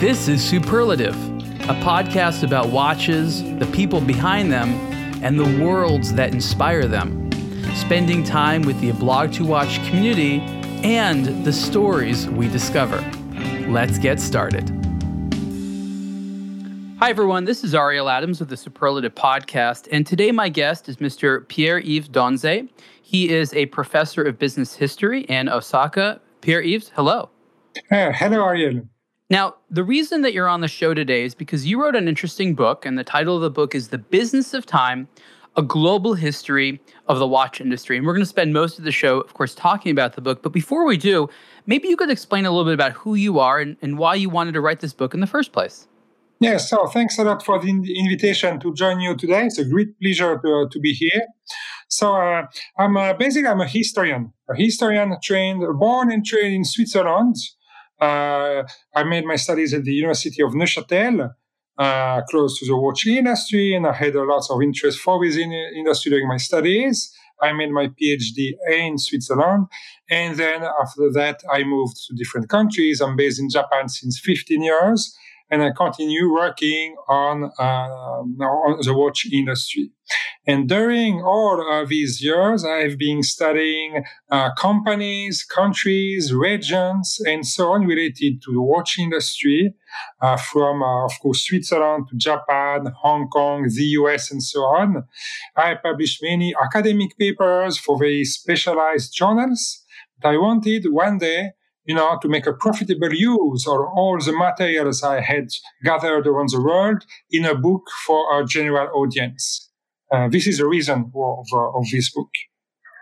This is Superlative, a podcast about watches, the people behind them, and the worlds that inspire them. Spending time with the Blog to Watch community and the stories we discover. Let's get started. Hi, everyone. This is Ariel Adams with the Superlative Podcast. And today, my guest is Mr. Pierre Yves Donze. He is a professor of business history in Osaka. Pierre Yves, hello. Uh, hello, Ariel. Now, the reason that you're on the show today is because you wrote an interesting book, and the title of the book is The Business of Time A Global History of the Watch Industry. And we're going to spend most of the show, of course, talking about the book. But before we do, maybe you could explain a little bit about who you are and, and why you wanted to write this book in the first place. Yes, so thanks a lot for the invitation to join you today. It's a great pleasure to, to be here. So uh, I'm uh, basically I'm a historian, a historian trained, born and trained in Switzerland. Uh, I made my studies at the University of Neuchâtel, uh, close to the watch industry, and I had a lot of interest for this industry during my studies. I made my PhD in Switzerland, and then after that, I moved to different countries. I'm based in Japan since 15 years, and I continue working on, uh, on the watch industry. And during all of these years, I've been studying uh, companies, countries, regions, and so on related to the watch industry, uh, from, uh, of course, Switzerland to Japan, Hong Kong, the US, and so on. I published many academic papers for very specialized journals. But I wanted one day you know, to make a profitable use of all the materials I had gathered around the world in a book for a general audience. Uh, this is the reason of, uh, of this book.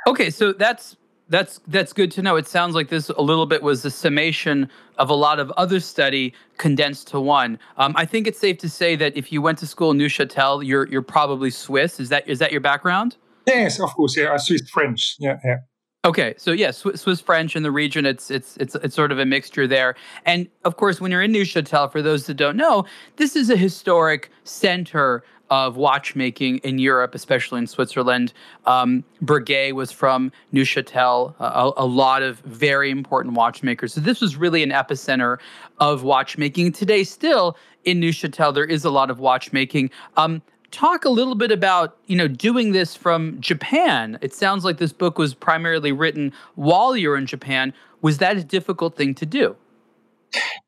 Okay, so that's that's that's good to know. It sounds like this a little bit was a summation of a lot of other study condensed to one. Um, I think it's safe to say that if you went to school in Neuchâtel, you're you're probably Swiss. Is that is that your background? Yes, of course. Yeah, Swiss French. Yeah, yeah. Okay, so yeah, Swiss, French in the region, it's it's it's it's sort of a mixture there. And of course, when you're in Neuchâtel, for those that don't know, this is a historic center of watchmaking in Europe, especially in Switzerland. Um, Breguet was from Neuchâtel, a, a, lot of very important watchmakers. So this was really an epicenter of watchmaking. Today, still in Neuchâtel, there is a lot of watchmaking. Um, talk a little bit about you know doing this from Japan. It sounds like this book was primarily written while you're in Japan. Was that a difficult thing to do?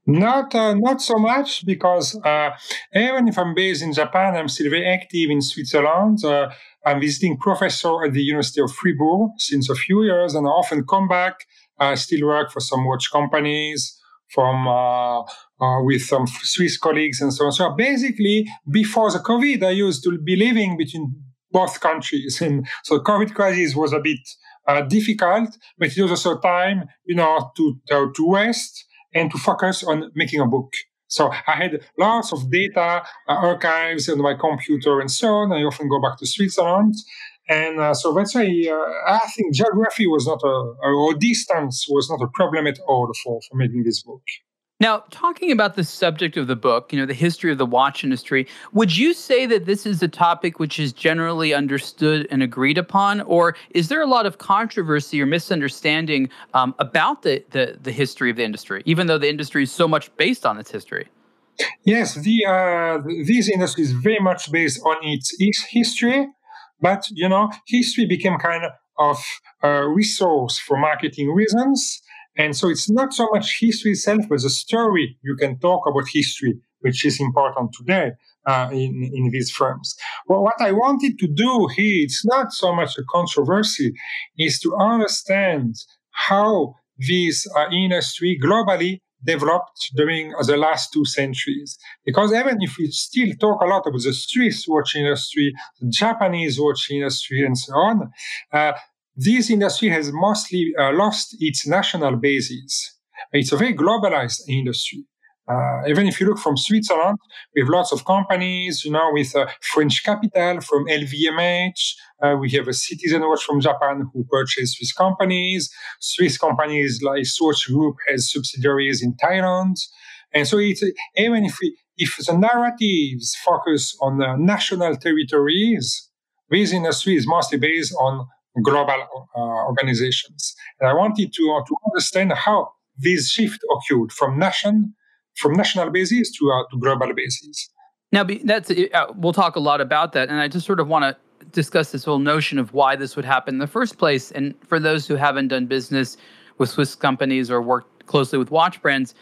Not uh, not so much because uh, even if I'm based in Japan, I'm still very active in Switzerland. Uh, I'm visiting professor at the University of Fribourg since a few years, and I often come back. I still work for some watch companies from uh, with some Swiss colleagues and so on. So basically, before the COVID, I used to be living between both countries, and so COVID crisis was a bit uh, difficult, but it was also time, you know, to to rest and to focus on making a book. So I had lots of data uh, archives on my computer and so on. I often go back to Switzerland. And uh, so that's why uh, I think geography was not a, or distance was not a problem at all for, for making this book. Now, talking about the subject of the book, you know, the history of the watch industry, would you say that this is a topic which is generally understood and agreed upon, or is there a lot of controversy or misunderstanding um, about the, the, the history of the industry, even though the industry is so much based on its history? Yes, the uh, this industry is very much based on its, its history, but you know, history became kind of a resource for marketing reasons and so it's not so much history itself, but the story you can talk about history, which is important today uh, in, in these firms. Well, what I wanted to do here, it's not so much a controversy, is to understand how this uh, industry globally developed during the last two centuries. Because even if we still talk a lot about the Swiss watch industry, the Japanese watch industry, and so on, uh, this industry has mostly uh, lost its national basis. It's a very globalized industry. Uh, even if you look from Switzerland, we have lots of companies, you know, with uh, French capital from LVMH. Uh, we have a Citizen Watch from Japan who purchased Swiss companies. Swiss companies like Swatch Group has subsidiaries in Thailand. And so it's, even if, we, if the narratives focus on the national territories, this industry is mostly based on global uh, organizations. And I wanted to, uh, to understand how this shift occurred from nation from national basis to, uh, to global basis. Now, that's uh, we'll talk a lot about that, and I just sort of want to discuss this whole notion of why this would happen in the first place. And for those who haven't done business with Swiss companies or worked closely with watch brands,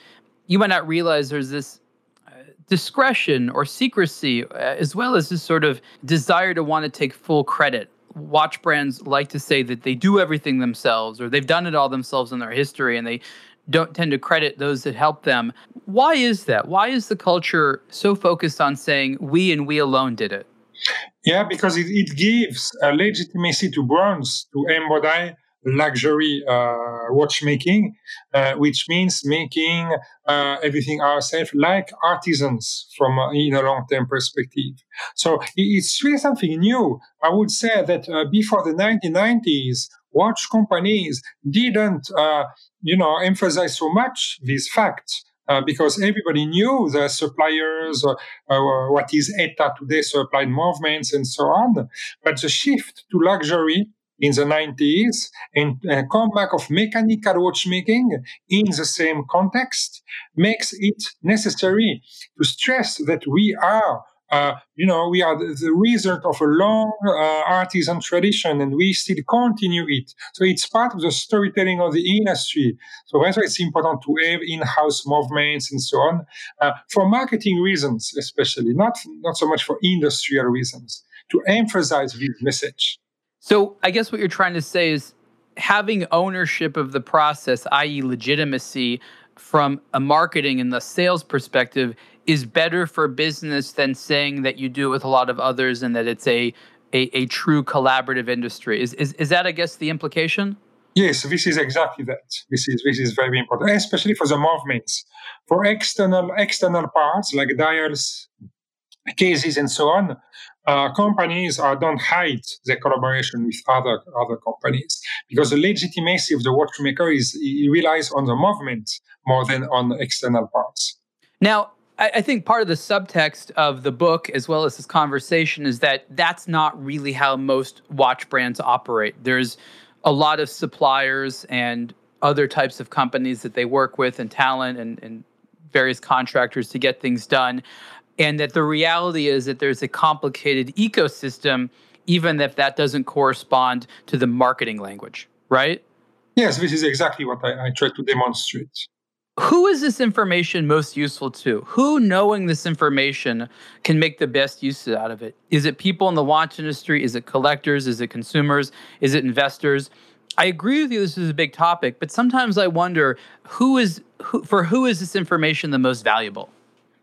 you might not realize there's this uh, discretion or secrecy, uh, as well as this sort of desire to want to take full credit. Watch brands like to say that they do everything themselves or they've done it all themselves in their history and they don't tend to credit those that help them. Why is that? Why is the culture so focused on saying we and we alone did it? Yeah, because it, it gives a legitimacy to brands to embody luxury uh, watchmaking, uh, which means making uh, everything ourselves like artisans from in a long-term perspective. So it's really something new. I would say that before the 1990s, watch companies didn't, you know, emphasize so much this fact. Uh, because everybody knew the suppliers, uh, uh, what is ETA today, supply movements, and so on. But the shift to luxury in the 90s and uh, comeback of mechanical watchmaking in the same context makes it necessary to stress that we are uh, you know, we are the, the result of a long uh, artisan tradition and we still continue it. So it's part of the storytelling of the industry. So that's why it's important to have in-house movements and so on uh, for marketing reasons, especially not, not so much for industrial reasons to emphasize this message. So I guess what you're trying to say is having ownership of the process, i.e., legitimacy from a marketing and the sales perspective is better for business than saying that you do it with a lot of others and that it's a a, a true collaborative industry. Is, is is that I guess the implication? Yes, this is exactly that. This is this is very important, especially for the movements. For external external parts like dials, cases, and so on, uh, companies uh, don't hide their collaboration with other other companies because the legitimacy of the watchmaker is relies on the movement more than on external parts. Now, I, think part of the subtext of the book, as well as this conversation, is that that's not really how most watch brands operate. There's a lot of suppliers and other types of companies that they work with, and talent and, and various contractors to get things done. And that the reality is that there's a complicated ecosystem, even if that doesn't correspond to the marketing language, right? Yes, this is exactly what I, I try to demonstrate who is this information most useful to? Who, knowing this information, can make the best use out of it? Is it people in the watch industry? Is it collectors? Is it consumers? Is it investors? I agree with you. This is a big topic, but sometimes I wonder who is who, for who is this information the most valuable?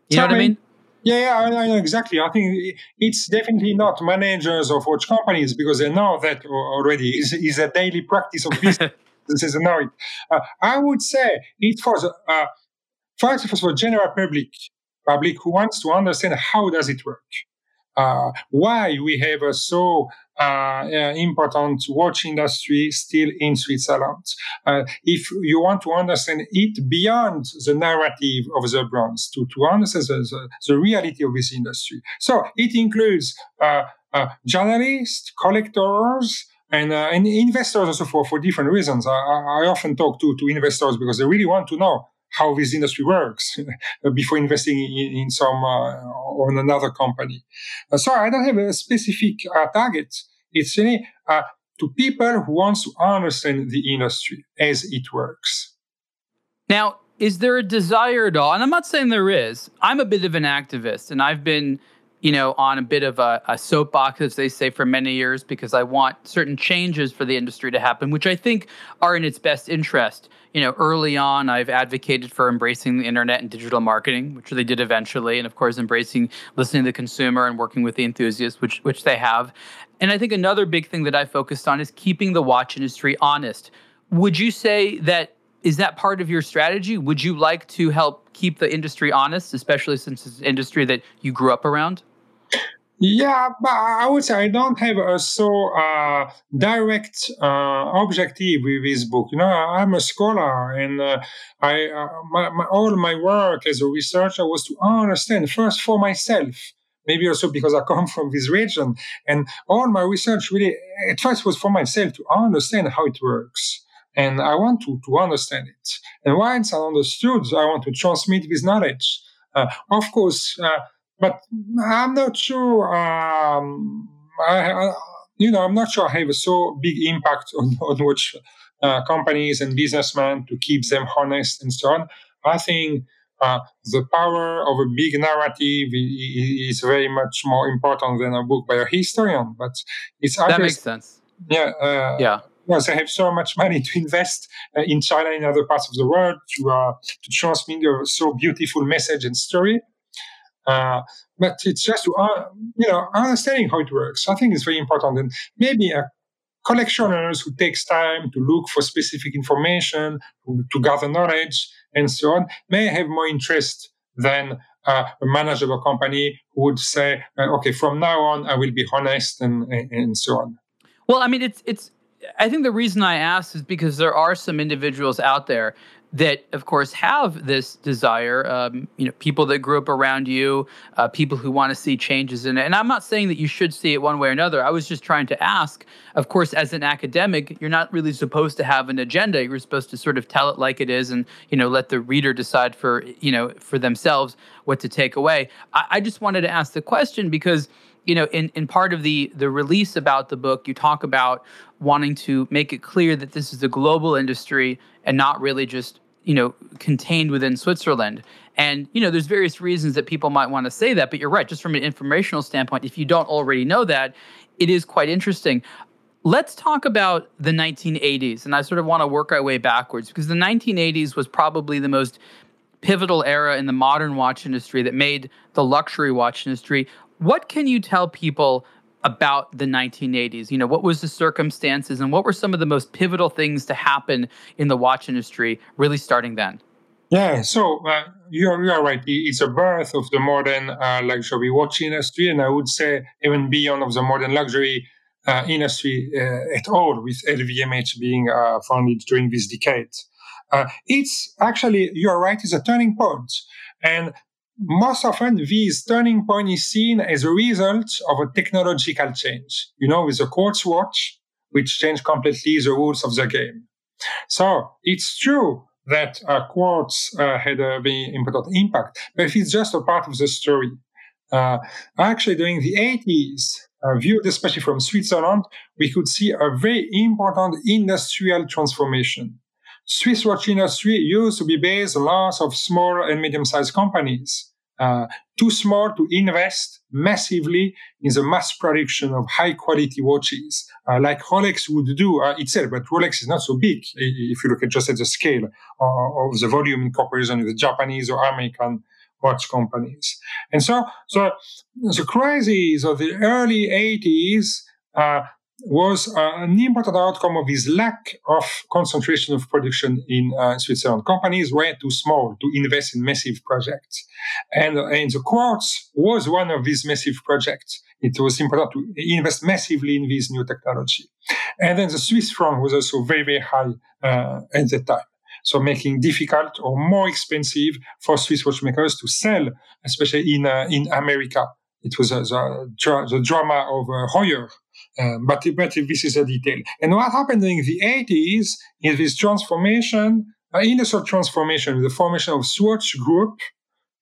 You know what I mean? Yeah, yeah, I, know exactly. I think it's definitely not managers of watch companies because they know that already is is a daily practice of business. this is annoying. Uh, I would say it for the uh, first for the general public, public who wants to understand how does it work, uh, why we have a so important watch industry still in Switzerland. Uh, if you want to understand it beyond the narrative of the brands, to, to understand the, the, the reality of this industry. So it includes uh, journalists, collectors, and uh, and investors also for, for different reasons. I, I often talk to, to investors because they really want to know how this industry works before investing in, in some uh, on another company. Uh, so I don't have a specific uh, target. It's really uh, to people who want to understand the industry as it works. Now, is there a desire at all? And I'm not saying there is. I'm a bit of an activist, and I've been you know, on a bit of a, a, soapbox, as they say, for many years, because I want certain changes for the industry to happen, which I think are in its best interest. You know, early on, I've advocated for embracing the internet and digital marketing, which they did eventually, and of course, embracing listening to the consumer and working with the enthusiasts, which which they have. And I think another big thing that I focused on is keeping the watch industry honest. Would you say that is that part of your strategy? Would you like to help keep the industry honest, especially since it's an industry that you grew up around? Yeah, but I would say I don't have a so uh, direct uh, objective with this book. You know, I'm a scholar, and uh, I uh, my, my, all my work as a researcher was to understand first for myself. Maybe also because I come from this region, and all my research really at first was for myself to understand how it works. and I want to, to understand it. And once I understood, I want to transmit this knowledge. Uh, of course, uh, but I'm not sure. Um, I, I, you know, I'm not sure I have a so big impact on, on which uh, companies and businessmen to keep them honest and so on. I think uh, the power of a big narrative is very much more important than a book by a historian. But it's that makes sense. Yeah, uh, yeah. Because they have so much money to invest uh, in China and other parts of the world to uh, to transmit a so beautiful message and story. Uh, but it's just uh, you know understanding how it works. I think it's very important, and maybe a collectioners who takes time to look for specific information, to, gather knowledge, and so on, may have more interest than uh, a manager of a company who would say, uh, "Okay, from now on, I will be honest," and and so on. Well, I mean, it's it's. I think the reason I asked is because there are some individuals out there that, of course, have this desire. Um, you know, people that grew up around you, uh, people who want to see changes in it. And I'm not saying that you should see it one way or another. I was just trying to ask. Of course, as an academic, you're not really supposed to have an agenda. You're supposed to sort of tell it like it is, and you know, let the reader decide for you know for themselves what to take away. I, I just wanted to ask the question because you know in, in part of the the release about the book you talk about wanting to make it clear that this is a global industry and not really just you know contained within Switzerland. And you know, there's various reasons that people might want to say that, but you're right. Just from an informational standpoint, if you don't already know that, it is quite interesting. Let's talk about the 1980s, and I sort of want to work our way backwards because the 1980s was probably the most pivotal era in the modern watch industry that made the luxury watch industry. What can you tell people about the 1980s? You know, what was the circumstances and what were some of the most pivotal things to happen in the watch industry really starting then? Yeah, so uh, you're, you're right. It's a birth of the modern uh, luxury watch industry, and I would say even beyond of the modern luxury uh, industry uh, at all, with LVMH being uh, founded during this decade. Uh, it's actually, you're right, it's a turning point. And most often this turning point is seen as a result of a technological change. You know, with the quartz watch, which changed completely the rules of the game. So it's true that uh, quartz uh, had a very important impact, but it's just a part of the story. Uh, actually, during the 80s, uh, viewed especially from Switzerland, we could see a very important industrial transformation. Swiss watch industry used to be based on lots of small and medium-sized companies uh, too small to invest massively in the mass production of high quality watches, uh, like Rolex would do uh, itself. But Rolex is not so big if you look at just at the scale of the volume in comparison with Japanese or American watch companies. And so, so the crisis of the early 80s uh, was uh, an important outcome of this lack of concentration of production in uh, Switzerland. Companies were too small to invest in massive projects. And, uh, and the quartz was one of these massive projects. It was important to invest massively in this new technology. And then the Swiss franc was also very, very high at that time. So making difficult or more expensive for Swiss watchmakers to sell, especially in, uh, in America. It was uh, the, the drama of uh, Heuer, um, but, but this is a detail. And what happened in the 80s is this transformation, uh, industrial transformation, the formation of Swatch Group,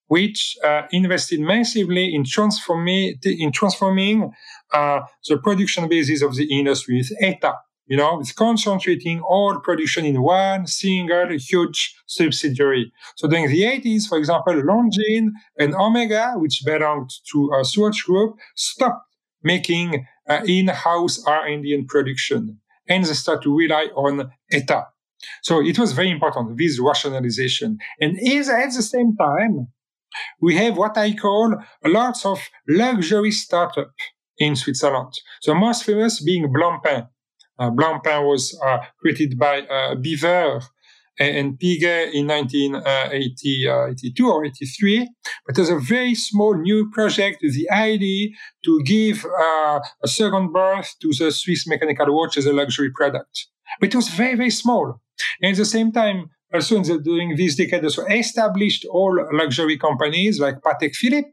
which uh, invested massively in transforming, in transforming uh, the production basis of the industry with ETA. You know, it's concentrating all production in one single huge subsidiary. So during the 80s, for example, Longines and Omega, which belonged to a Swatch Group, stopped making uh, in-house R&D and production, and they start to rely on ETA. So it was very important, this rationalization. And is at the same time, we have what I call lots of luxury startup in Switzerland. The most famous being Blancpain. Uh, Blancpain was uh, created by uh, Biver and Piguet in 1982 or 83. But there's a very small new project with the idea to give uh, a second birth to the Swiss mechanical watch as a luxury product. But it was very, very small. And at the same time, also the, during this decade, also established all luxury companies like Patek Philippe,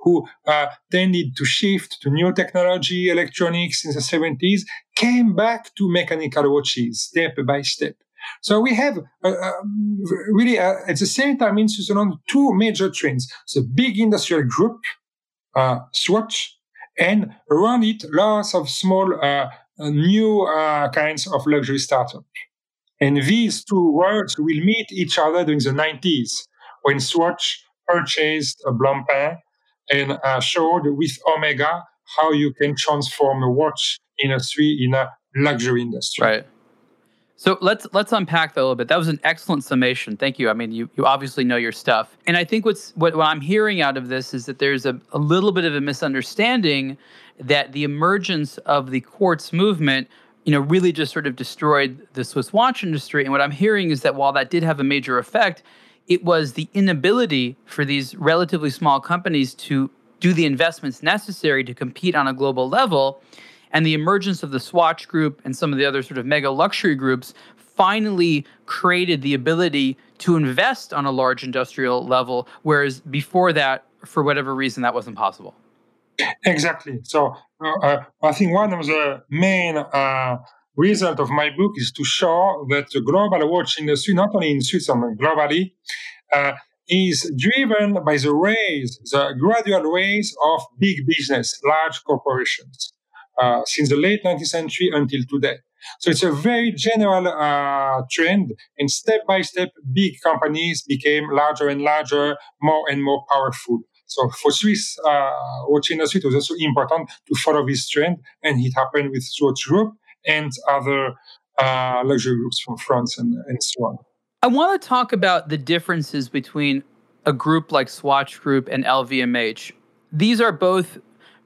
who uh, tended to shift to new technology, electronics in the 70s, came back to mechanical watches step by step. So we have uh, uh, really uh, at the same time in Switzerland two major trends: the big industrial group, uh, Swatch, and around it lots of small uh, new uh, kinds of luxury startups. And these two worlds will meet each other during the 90s when Swatch purchased a Blancpain and showed with Omega how you can transform a watch industry in a luxury industry. Right. So let's let's unpack that a little bit. That was an excellent summation. Thank you. I mean, you you obviously know your stuff. And I think what's what, what I'm hearing out of this is that there's a, a little bit of a misunderstanding that the emergence of the quartz movement, you know, really just sort of destroyed the Swiss watch industry. And what I'm hearing is that while that did have a major effect, it was the inability for these relatively small companies to do the investments necessary to compete on a global level and the emergence of the Swatch Group and some of the other sort of mega luxury groups finally created the ability to invest on a large industrial level, whereas before that, for whatever reason, that wasn't possible. Exactly. So uh, uh I think one of the main uh, result of my book is to show that the global watch industry, not only in Switzerland, globally, uh, is driven by the rise, the gradual rise of big business, large corporations. Uh, since the late 19th century until today. So it's a very general uh, trend, and step by step, big companies became larger and larger, more and more powerful. So for Swiss uh, watch industry, it was also important to follow this trend, and it happened with Swatch Group and other uh, luxury groups from France and, and so on. I want to talk about the differences between a group like Swatch Group and LVMH. These are both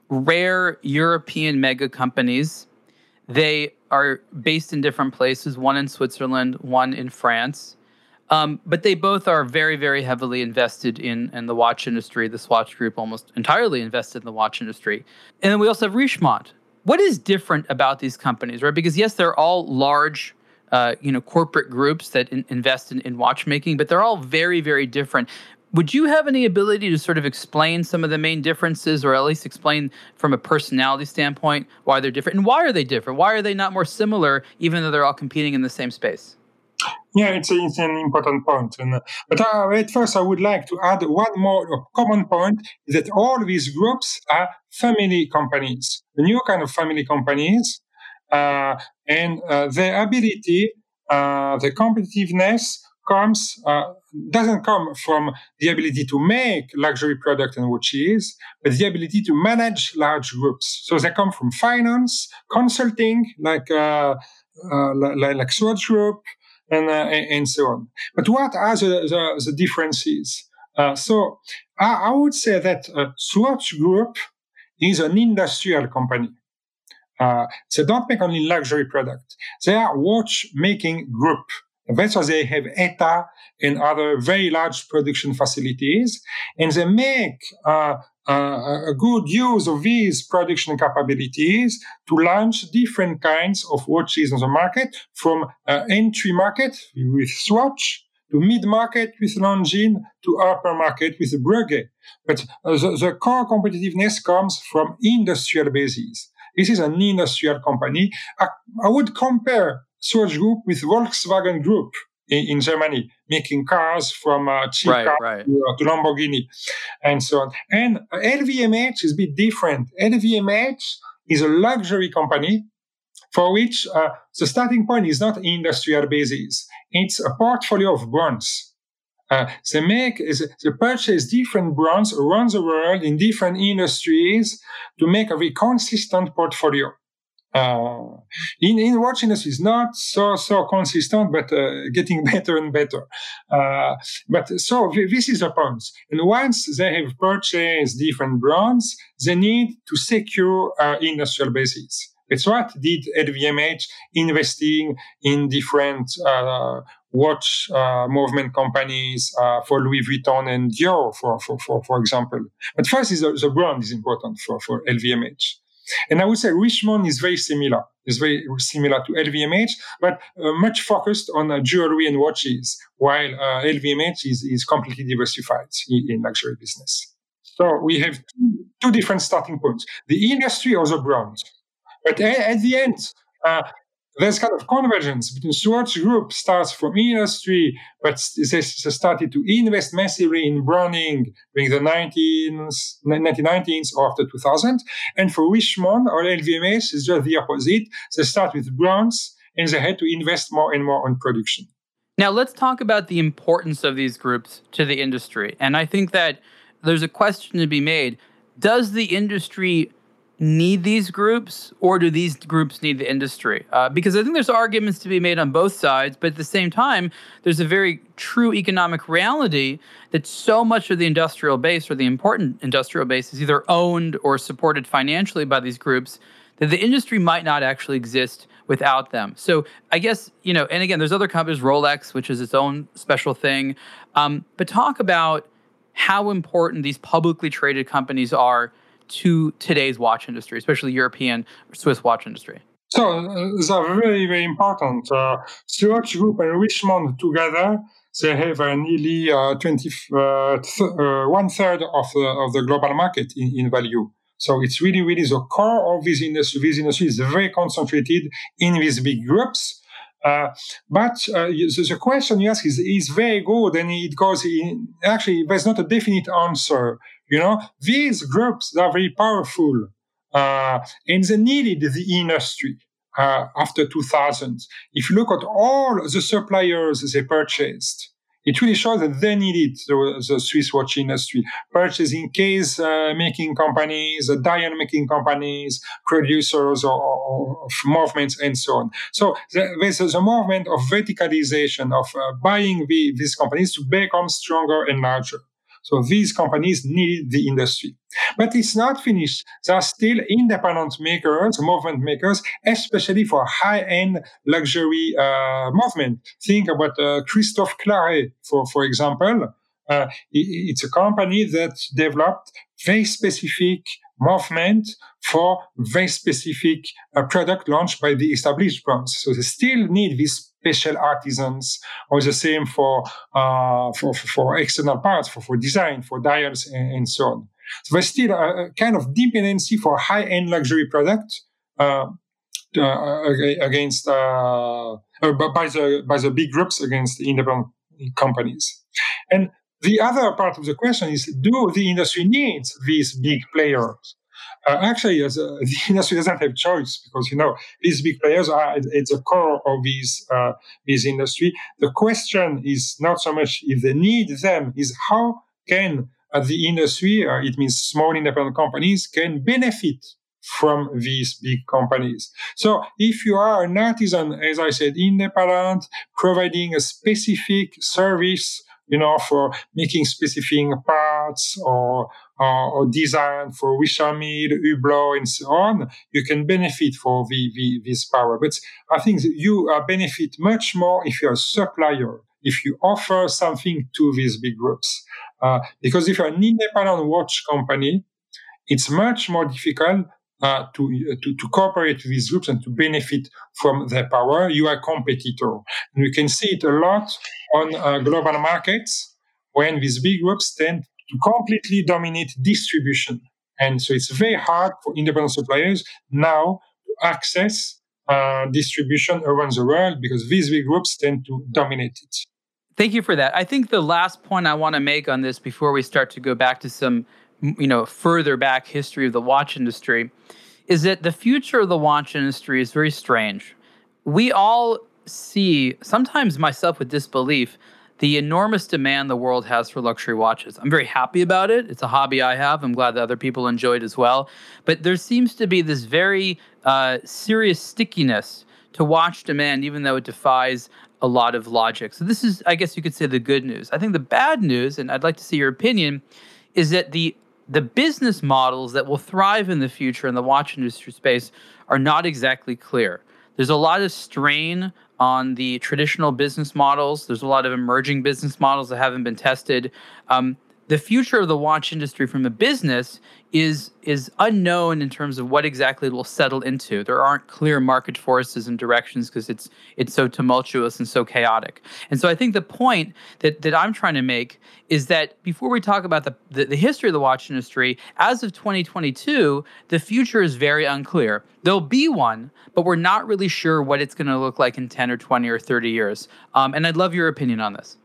rare European mega companies. They are based in different places, one in Switzerland, one in France. Um, but they both are very, very heavily invested in, in the watch industry. The Swatch Group almost entirely invested in the watch industry. And then we also have Richemont. What is different about these companies, right? Because yes, they're all large, uh, you know, corporate groups that in, invest in, in watchmaking, but they're all very, very different. Would you have any ability to sort of explain some of the main differences, or at least explain from a personality standpoint why they're different? And why are they different? Why are they not more similar, even though they're all competing in the same space? Yeah, it's, it's an important point. And, but uh, at first, I would like to add one more common point that all these groups are family companies, a new kind of family companies, uh, and uh, their ability, uh, the competitiveness comes uh, doesn't come from the ability to make luxury product and watches, but the ability to manage large groups. So they come from finance, consulting, like uh, uh, like, like Swatch Group, and, uh, and so on. But what are the, the, the differences? Uh, so I, I, would say that uh, Swatch Group is an industrial company. Uh, they don't make only luxury product. They are watchmaking group. That's why they have ETA and other very large production facilities, and they make uh, uh, a good use of these production capabilities to launch different kinds of watches on the market, from uh, entry market with Swatch to mid market with Longines to upper market with Breguet. But uh, the, the core competitiveness comes from industrial bases. This is an industrial company. I, I would compare Swatch Group with Volkswagen Group in, in Germany, making cars from uh, cheap right, cars right. To, uh, to, Lamborghini and so on. And LVMH is a bit different. LVMH is a luxury company for which uh, the starting point is not industrial basis. It's a portfolio of brands. Uh, they make they purchase different brands around the world in different industries to make a very consistent portfolio. Uh, in in watch industry is not so so consistent, but uh, getting better and better. Uh, but so this is a point. And once they have purchased different brands, they need to secure uh, industrial bases. That's what did LVMH investing in different uh, watch uh, movement companies uh, for Louis Vuitton and Dior, for, for, for, for example. But first, is the, the brand is important for, for LVMH. And I would say Richemont is very similar. It's very similar to LVMH, but uh, much focused on uh, jewelry and watches, while uh, LVMH is, is completely diversified in, in, luxury business. So we have two, two, different starting points: the industry or the brand. But at, at the end, uh, there's kind of convergence between Swatch Group starts from industry, but they started to invest massively in branding during the 19s, 1990s or after 2000. And for Richemont or LVMH, it's just the opposite. They start with brands and they had to invest more and more on production. Now, let's talk about the importance of these groups to the industry. And I think that there's a question to be made. Does the industry need these groups or do these groups need the industry? Uh, because I think there's arguments to be made on both sides, but at the same time, there's a very true economic reality that so much of the industrial base or the important industrial base is either owned or supported financially by these groups that the industry might not actually exist without them. So I guess, you know, and again, there's other companies, Rolex, which is its own special thing. Um, but talk about how important these publicly traded companies are to today's watch industry, especially European or Swiss watch industry? So uh, they're very, very important. Uh, Swatch Group and Richemont together, they have uh, nearly uh, 20, uh, th- uh, one third of the, of the global market in, in value. So it's really, really the core of this industry. This industry is very concentrated in these big groups. Uh, but uh, the, the, question you ask is, is very good, and it goes in. Actually, there's not a definite answer. You know, these groups are very powerful, uh, and they needed the industry uh, after 2000. If you look at all the suppliers they purchased, it really shows that they needed the, the Swiss watch industry, purchasing case uh, making companies, uh, dial making companies, producers or, or, of movements, and so on. So there's a movement of verticalization of uh, buying the, these companies to become stronger and larger. So these companies need the industry. But it's not finished. There are still independent makers, movement makers, especially for high-end luxury uh, movement. Think about uh, Christophe Claret, for, for example. Uh, it's a company that developed very specific movement for very specific uh, product launched by the established brands. So they still need this special artisans, or the same for uh, for, for external parts, for, for design, for dials, and, and so on. So there's still a, kind of dependency for high-end luxury product uh, uh, against uh, by the by the big groups against independent companies. And the other part of the question is: Do the industry needs these big players? Uh, actually, as a, the industry doesn't have choice because you know these big players are at the core of this uh, this industry. The question is not so much if they need them, is how can uh, the industry, uh, it means small independent companies, can benefit from these big companies. So if you are an artisan, as I said, independent, providing a specific service you know, for making specific parts or, or, or design for Richemont, Hublot, and so on, you can benefit for the, the, this power. But I think you uh, benefit much more if you're a supplier, if you offer something to these big groups. Uh, because if you're an independent watch company, it's much more difficult uh, to, uh, to, to cooperate with these groups and to benefit from their power. You are a competitor. And we can see it a lot on uh, global markets when these big groups tend to completely dominate distribution. And so it's very hard for independent suppliers now to access uh, distribution around the world because these big groups tend to dominate it. Thank you for that. I think the last point I want to make on this before we start to go back to some you know further back history of the watch industry is that the future of the watch industry is very strange. We all see, sometimes myself with disbelief, the enormous demand the world has for luxury watches. I'm very happy about it. It's a hobby I have. I'm glad that other people enjoy it as well. But there seems to be this very uh, serious stickiness to watch demand, even though it defies a lot of logic. So, this is, I guess you could say, the good news. I think the bad news, and I'd like to see your opinion, is that the the business models that will thrive in the future in the watch industry space are not exactly clear. There's a lot of strain on the traditional business models. There's a lot of emerging business models that haven't been tested. Um, the future of the watch industry from a business is is unknown in terms of what exactly it will settle into. There aren't clear market forces and directions because it's it's so tumultuous and so chaotic. And so I think the point that that I'm trying to make is that before we talk about the, the, the history of the watch industry, as of 2022, the future is very unclear. There'll be one, but we're not really sure what it's going to look like in 10 or 20 or 30 years. Um, and I'd love your opinion on this.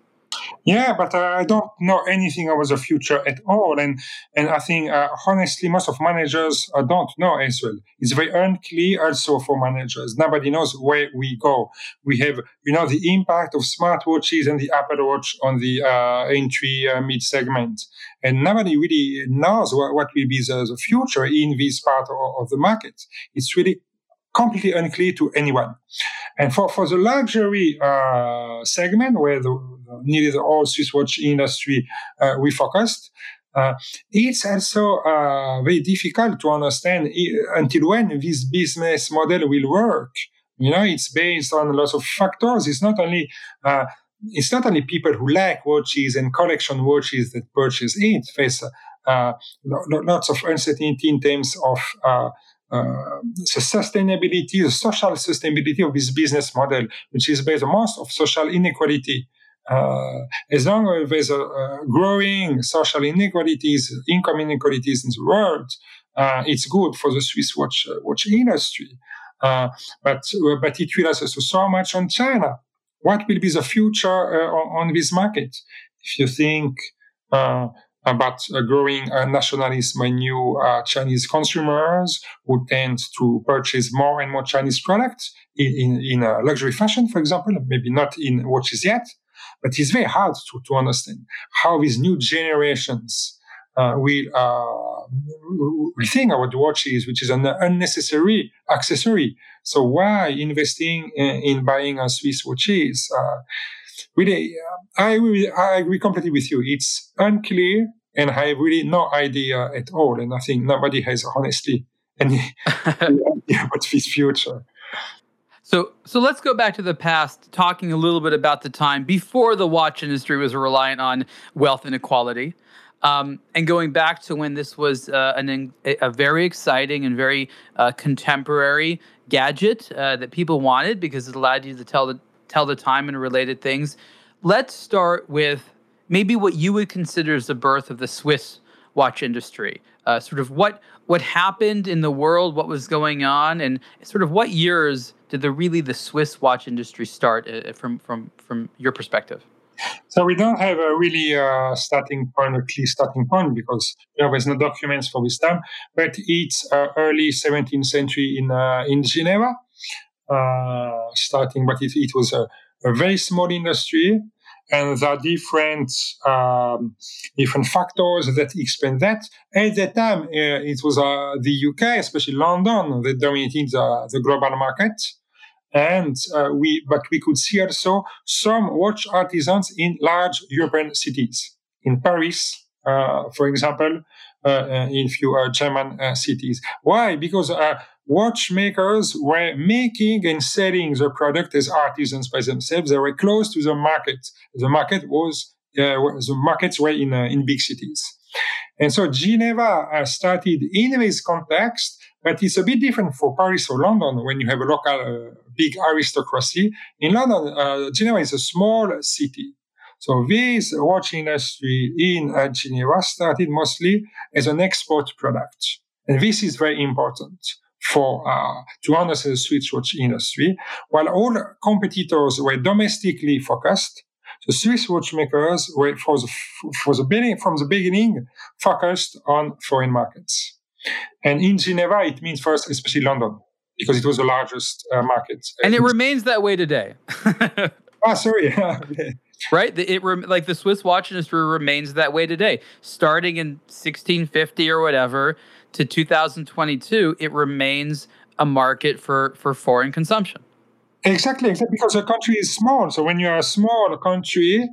Yeah, but uh, I don't know anything about the future at all, and and I think uh, honestly, most of managers uh, don't know as well. It's very unclear also for managers. Nobody knows where we go. We have, you know, the impact of smartwatches and the Apple Watch on the uh, entry uh, mid segment, and nobody really knows what, what will be the, the future in this part of, of the market. It's really completely unclear to anyone. And for, for the luxury uh, segment, where the, nearly the whole Swiss watch industry uh, we focused, uh, it's also uh, very difficult to understand until when this business model will work. You know, it's based on lots of factors. It's not only uh, it's not only people who like watches and collection watches that purchase it. Face uh, lots of uncertainty in terms of uh, the sustainability, the social sustainability of this business model, which is based on most of social inequality. Uh, as long as there's a, a, growing social inequalities, income inequalities in the world, uh, it's good for the Swiss watch uh, watch industry. Uh, but but it will also so much on China. What will be the future on, on, this market? If you think about uh, growing uh, nationalism and new uh, Chinese consumers who tend to purchase more and more Chinese products in, in, in a luxury fashion, for example, maybe not in watches yet, but it's very hard to, to understand how these new generations uh, will, uh, will think about watches, which is an unnecessary accessory. So why investing in, in buying a Swiss watches? Uh, really, I, I agree completely with you. It's unclear and I have really no idea at all. And I think nobody has honestly any idea about this future. So, so let's go back to the past, talking a little bit about the time before the watch industry was reliant on wealth inequality, um, and going back to when this was uh, an, a very exciting and very uh, contemporary gadget uh, that people wanted because it allowed you to tell the tell the time and related things. Let's start with maybe what you would consider as the birth of the Swiss watch industry. Uh, sort of what what happened in the world, what was going on, and sort of what years did the really the Swiss watch industry start uh, from from from your perspective? So we don't have a really uh, starting point, a clear starting point, because there was no documents for this time. But it's uh, early 17th century in uh, in Geneva, uh, starting. But it, it was a, a very small industry and there are different um, different factors that explain that. At that time, uh, it was uh, the UK, especially London, that dominated the, the global market. And uh, we, but we could see also some watch artisans in large European cities, in Paris, uh, for example, uh, uh, in few German cities. Why? Because watchmakers were making and selling the product as artisans by themselves. They were close to the market. The market was uh, the markets were in uh, in big cities, and so Geneva started in this context. But it's a bit different for Paris or London when you have a local uh, big aristocracy. In London, uh, Geneva is a small city. So this watch industry in uh, Geneva started mostly as an export product. And this is very important for uh, to understand the Swiss watch industry, while all competitors were domestically focused. The Swiss watchmakers were for the, for the beginning, from the beginning focused on foreign markets. And in Geneva, it means first, especially London, because it was the largest uh, market. And it remains that way today. ah, sorry. right? It like the Swiss watch industry remains that way today. Starting in 1650 or whatever, to 2022, it remains a market for, for foreign consumption. Exactly, exactly, because the country is small. So when you're a small country,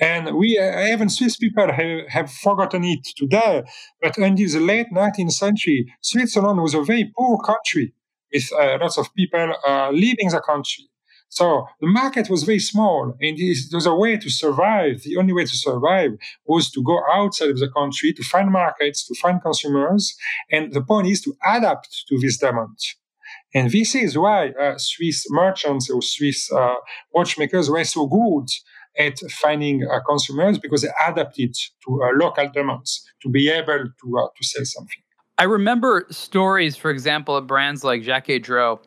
and we, even Swiss people have, have forgotten it today, but until the late 19th century, Switzerland was a very poor country with uh, lots of people uh, leaving the country. So the market was very small, and it was a way to survive. The only way to survive was to go outside of the country to find markets, to find consumers, and the point is to adapt to this demand. And this is why uh, Swiss merchants or Swiss uh, watchmakers were so good at finding uh, consumers because they adapted to uh, local demands to be able to, uh, to sell something. I remember stories, for example, of brands like Jaquet Droz,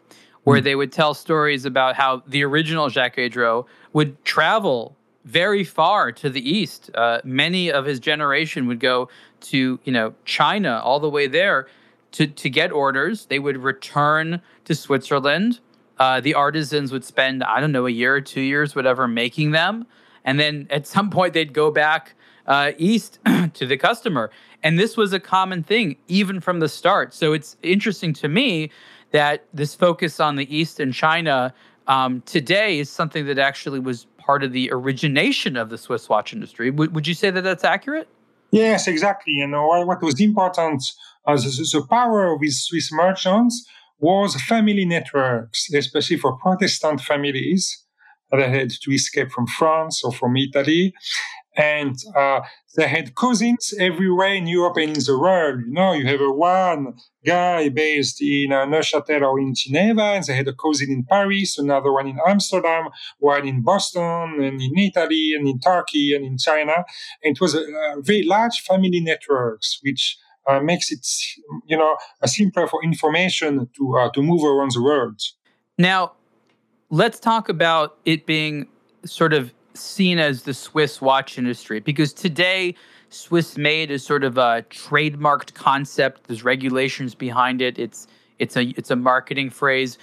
where they would tell stories about how the original Jaquet Droz would travel very far to the east. Uh, many of his generation would go to, you know, China, all the way there to, to get orders. They would return to Switzerland. Uh, the artisans would spend, I don't know, a year or two years, whatever, making them. And then at some point, they'd go back uh, east to the customer. And this was a common thing even from the start. So it's interesting to me that this focus on the East and China um, today is something that actually was part of the origination of the Swiss watch industry. W- would you say that that's accurate? Yes, exactly. And what was important, uh, the, the power of these Swiss merchants was family networks, especially for Protestant families that had to escape from France or from Italy and uh, they had cousins everywhere in Europe and in the world. You know, you have a one guy based in uh, Neuchâtel or in Geneva, and they had a cousin in Paris, another one in Amsterdam, one in Boston, and in Italy, and in Turkey, and in China. And it was a, a very large family networks, which uh, makes it, you know, a simpler for information to uh, to move around the world. Now, let's talk about it being sort of seen as the Swiss watch industry because today Swiss made is sort of a trademarked concept. There's regulations behind it. It's it's a it's a marketing phrase.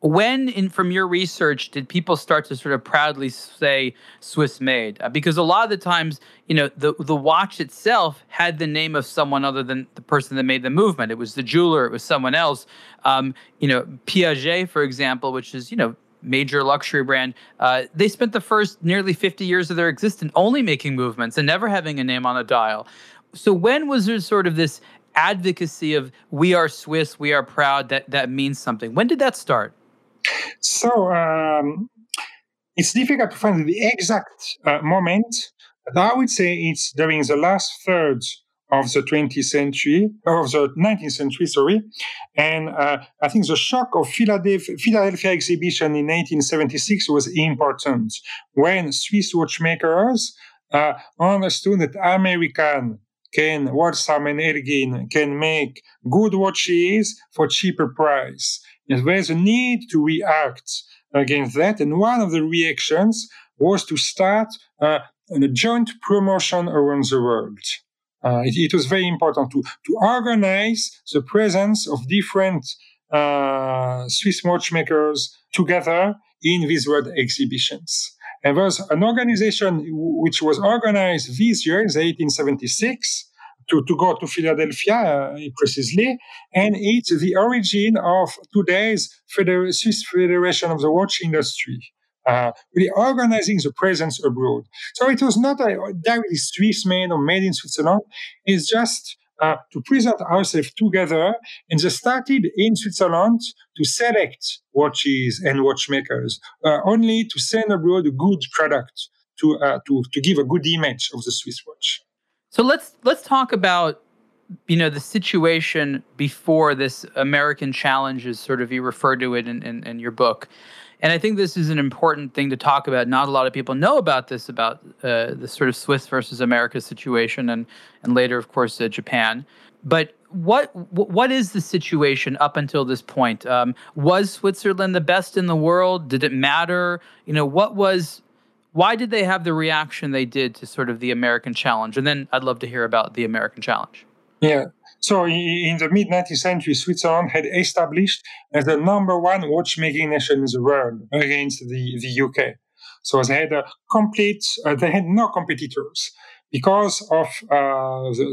When, in from your research, did people start to sort of proudly say Swiss made? Uh, because a lot of the times, you know, the the watch itself had the name of someone other than the person that made the movement. It was the jeweler. It was someone else. Um, you know, Piaget, for example, which is you know major luxury brand, uh, they spent the first nearly 50 years of their existence only making movements and never having a name on a dial. So when was there sort of this advocacy of we are Swiss, we are proud that that means something? When did that start? So um, it's difficult to find the exact uh, moment, but I would say it's during the last third of the 20th century, of the 19th century, sorry. And uh, I think the shock of Philadelphia, exhibition in 1876 was important when Swiss watchmakers uh, understood that American can, Waltham and Elgin can make good watches for cheaper price. There's a need to react against that. And one of the reactions was to start uh, a joint promotion around the world. Uh, it, it, was very important to, to organize the presence of different uh, Swiss watchmakers together in these world exhibitions. And there was an organization which was organized this year, in 1876, to, to go to Philadelphia uh, precisely. And it's the origin of today's Feder- Swiss Federation of the Watch Industry uh, really organizing the presence abroad. So it was not a directly Swiss made or made in Switzerland. It's just uh, to present ourselves together and they started in Switzerland to select watches and watchmakers, uh, only to send abroad a good product to, uh, to, to give a good image of the Swiss watch. So let's let's talk about you know the situation before this American challenge is sort of you refer to it in, in, in your book. And I think this is an important thing to talk about. Not a lot of people know about this, about uh, the sort of Swiss versus America situation, and and later, of course, uh, Japan. But what what is the situation up until this point? Um, was Switzerland the best in the world? Did it matter? You know, what was why did they have the reaction they did to sort of the American challenge? And then I'd love to hear about the American challenge. Yeah. So in the mid 19th century, Switzerland had established as the number one watchmaking nation in the world against the, the UK. So they had a complete, uh, they had no competitors because of uh, the,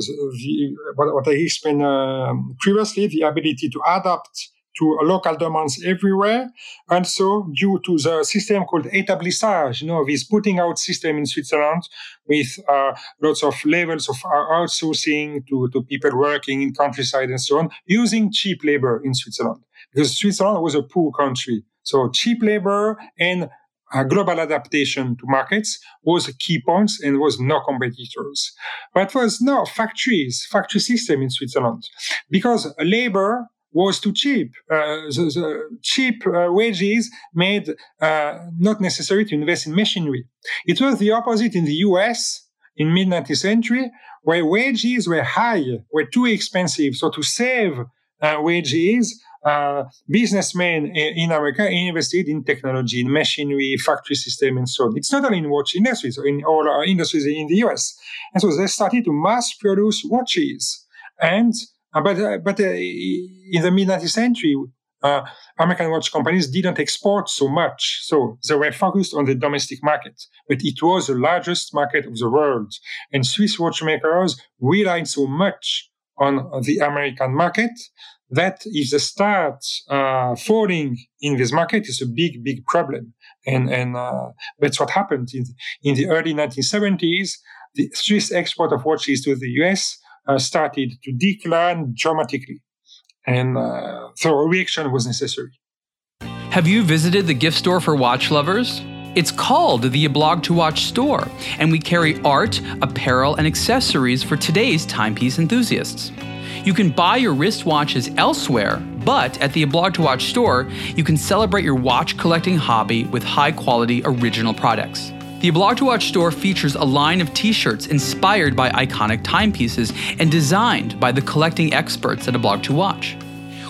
the, what, what I explained uh, previously, the ability to adapt to local demands everywhere. And so due to the system called établissage, you know, this putting out system in Switzerland with uh, lots of levels of outsourcing to, to people working in countryside and so on, using cheap labor in Switzerland. Because Switzerland was a poor country. So cheap labor and uh, global adaptation to markets was a key points and was no competitors. But was no factories, factory system in Switzerland because labor was too cheap. Uh, the, the, cheap uh, wages made uh, not necessary to invest in machinery. It was the opposite in the US in mid 19th century, where wages were high, were too expensive. So to save uh, wages, uh, businessmen in America invested in technology, in machinery, factory system, and so on. It's not only in watch industries, in all our industries in the US. And so they started to mass produce watches. And but uh, but uh, in the mid 19th century, uh, American watch companies didn't export so much, so they were focused on the domestic market. But it was the largest market of the world, and Swiss watchmakers relied so much on the American market that if they start uh, falling in this market, is a big, big problem. And and uh, that's what happened in in the early 1970s. The Swiss export of watches to the US uh, started to decline dramatically. And uh, so a reaction was necessary. Have you visited the gift store for watch lovers? It's called the Blog to Watch store, and we carry art, apparel, and accessories for today's timepiece enthusiasts. You can buy your wristwatches elsewhere, but at the Blog to Watch store, you can celebrate your watch collecting hobby with high quality original products. The Blog to Watch store features a line of t shirts inspired by iconic timepieces and designed by the collecting experts at A Blog to Watch.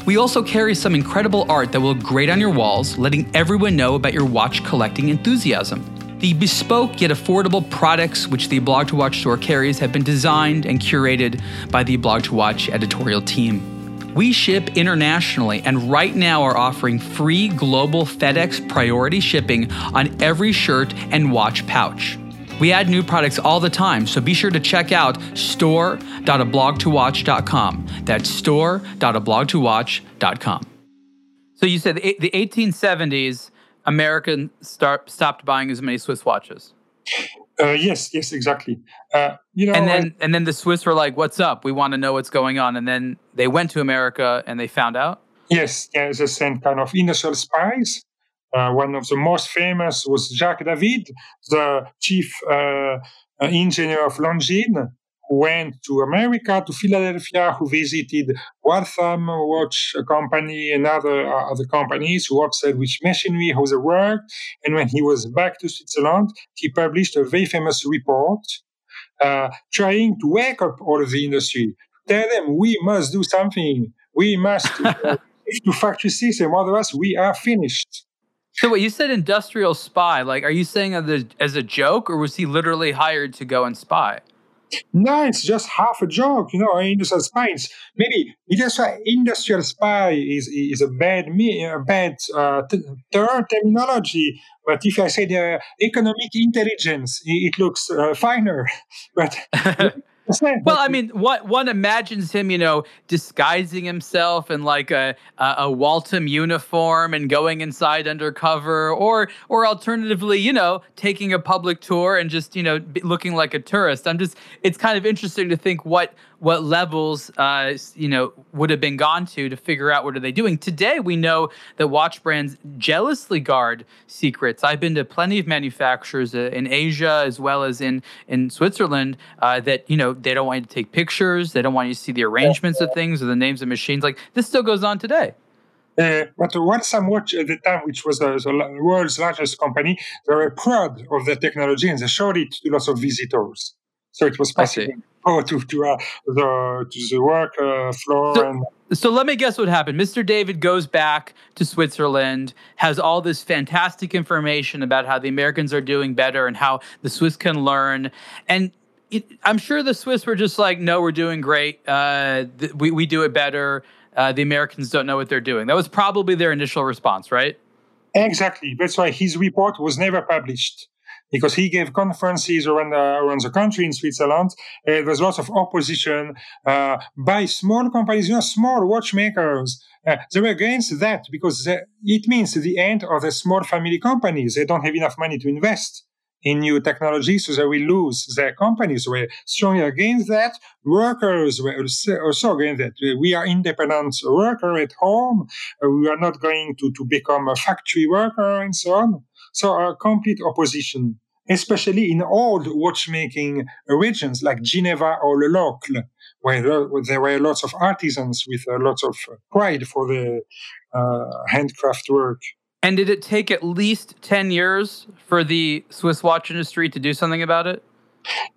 We also carry some incredible art that will grate on your walls, letting everyone know about your watch collecting enthusiasm. The bespoke yet affordable products which the Blog to Watch store carries have been designed and curated by the Blog to Watch editorial team. We ship internationally and right now are offering free global FedEx priority shipping on every shirt and watch pouch. We add new products all the time, so be sure to check out store.ablogtowatch.com. That's store.ablogtowatch.com. So you said the 1870s, Americans start, stopped buying as many Swiss watches. Uh, yes, yes, exactly. Uh, you know, and then and then the Swiss were like, "What's up? We want to know what's going on." And then they went to America and they found out. Yes, yeah, they sent kind of initial spies. Uh, one of the most famous was Jacques David, the chief uh, uh, engineer of Longines, went to America, to Philadelphia, who visited Waltham Watch Company and other, uh, other companies who observed which machinery, how they worked. And when he was back to Switzerland, he published a very famous report uh, trying to wake up all of the industry, tell them we must do something. We must uh, to factory system, otherwise we are finished. So what you said industrial spy, like are you saying as a, as a joke or was he literally hired to go and spy? No, it's just half a joke, you know. Industrial spies. maybe industrial industrial spy is is a bad a bad uh, t- terminology. But if I say the economic intelligence, it, it looks uh, finer. But well, I mean, what one imagines him, you know, disguising himself in like a, a, a Waltham uniform and going inside undercover, or or alternatively, you know, taking a public tour and just you know looking like a tourist. I'm just, it's kind of interesting to think what what levels uh, you know would have been gone to to figure out what are they doing. Today we know that watch brands jealously guard secrets. I've been to plenty of manufacturers uh, in asia as well as in in switzerland uh, that you know they don't want you to take pictures they don't want you to see the arrangements of things or the names of machines like this still goes on today. Uh, but Waltham Watch at the time, which was uh, the world's largest company, they were proud of their technology and they showed it to lots of visitors. So it was possible oh, to to uh, the to the work uh, floor. So, and- so let me guess what happened. Mr. David goes back to Switzerland, has all this fantastic information about how the Americans are doing better and how the Swiss can learn. And it, I'm sure the Swiss were just like, no, we're doing great. Uh, th- we, we do it better. Uh, the Americans don't know what they're doing. That was probably their initial response, right? Exactly. That's why his report was never published because he gave conferences around, uh, around the country in Switzerland. Uh, there's lots of opposition uh, by small companies, you know, small watchmakers. Uh, they were against that because it means the end of the small family companies. They don't have enough money to invest in new technology, so they will lose their companies. We're strongly against that. Workers were also against that. We are independent worker at home. Uh, we are not going to, to become a factory worker and so on. So a complete opposition, especially in old watchmaking regions like Geneva or Le Locle, where there were lots of artisans with a lot of pride for the uh, handcraft work. And did it take at least 10 years for the Swiss watch industry to do something about it?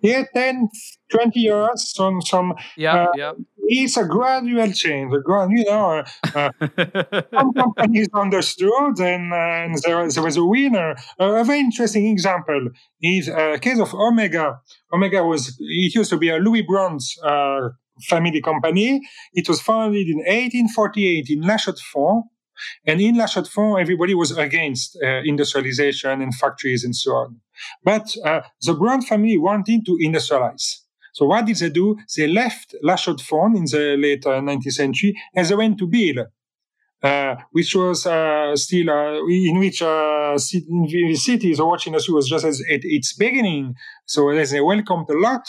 Yeah, 10, 20 years. Some, some. Yeah, uh, yeah. It's a gradual change. A grad, you know, uh, uh some companies understood, and, uh, and there, there, was a winner. a very interesting example is a case of Omega. Omega was it used to be a Louis uh, family company. It was founded in 1848 in La Chaux-de-Fonds and in La Chaux-de-Fonds, everybody was against uh, industrialization and factories and so on. But uh, the Brandt family wanted to industrialize. So what did they do? They left La Chaux-de-Fonds in the late uh, 19th century and they went to Biel, uh, which was uh, still uh, in which uh, in city the watch industry was just at its beginning. So they welcomed a lot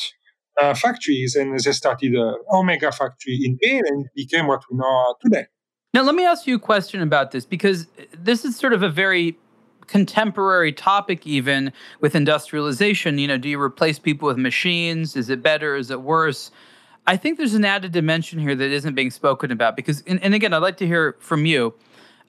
uh, factories and they started a Omega factory in Biel and became what we know today. Now, let me ask you a question about this because this is sort of a very contemporary topic, even with industrialization. You know, do you replace people with machines? Is it better? Is it worse? I think there's an added dimension here that isn't being spoken about because, and, and again, I'd like to hear from you.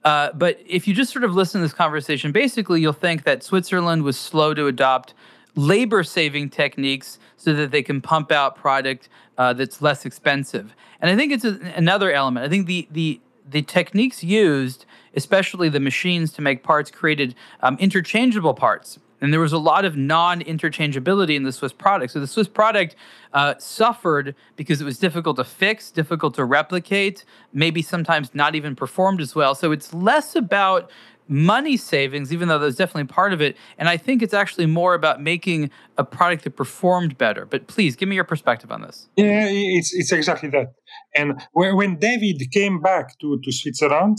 Uh, but if you just sort of listen to this conversation, basically you'll think that Switzerland was slow to adopt labor saving techniques so that they can pump out product uh, that's less expensive. And I think it's a, another element. I think the the the techniques used, especially the machines to make parts, created um, interchangeable parts. And there was a lot of non interchangeability in the Swiss product. So the Swiss product uh, suffered because it was difficult to fix, difficult to replicate, maybe sometimes not even performed as well. So it's less about money savings, even though that's definitely part of it. And I think it's actually more about making a product that performed better. But please give me your perspective on this. Yeah, it's, it's exactly that. And when David came back to, to Switzerland,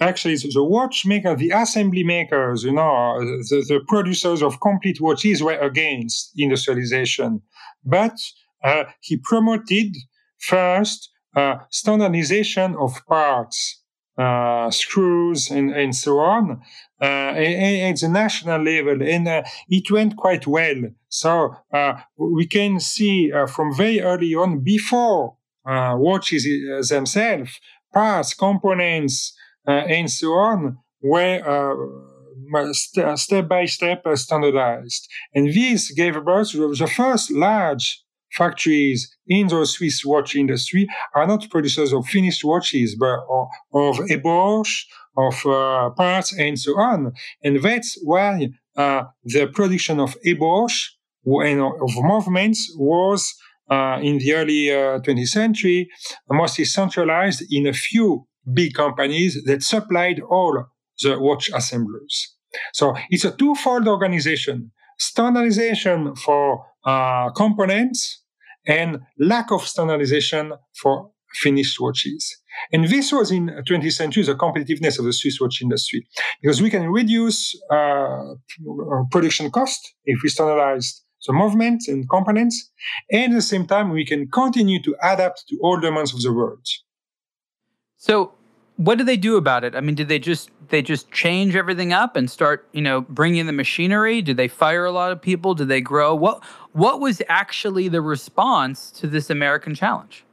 actually the watchmaker, the assembly makers, you know, the, the, producers of complete watches were against industrialization. But uh, he promoted first uh, standardization of parts uh, screws and, and so on uh, at the national level, and uh, it went quite well. So uh, we can see uh, from very early on, before uh, watches themselves, parts, components, and so on, were st- step by step standardized. And this gave birth to the first large factories in the Swiss watch industry are not producers of finished watches, but of, of ébauche, of uh, parts, and so on. And that's why uh, the production of ébauche and of movements was uh, in the early 20th uh, century mostly centralized in a few big companies that supplied all the watch assemblers. So it's a twofold organization standardization for uh, components and lack of standardization for finished watches. And this was in 20th century the competitiveness of the Swiss watch industry because we can reduce uh, production cost if we standardize the movements and components, and at the same time we can continue to adapt to all demands of the world. So what do they do about it? I mean, did they just they just change everything up and start, you know, bringing the machinery? Did they fire a lot of people? Did they grow? What what was actually the response to this American challenge?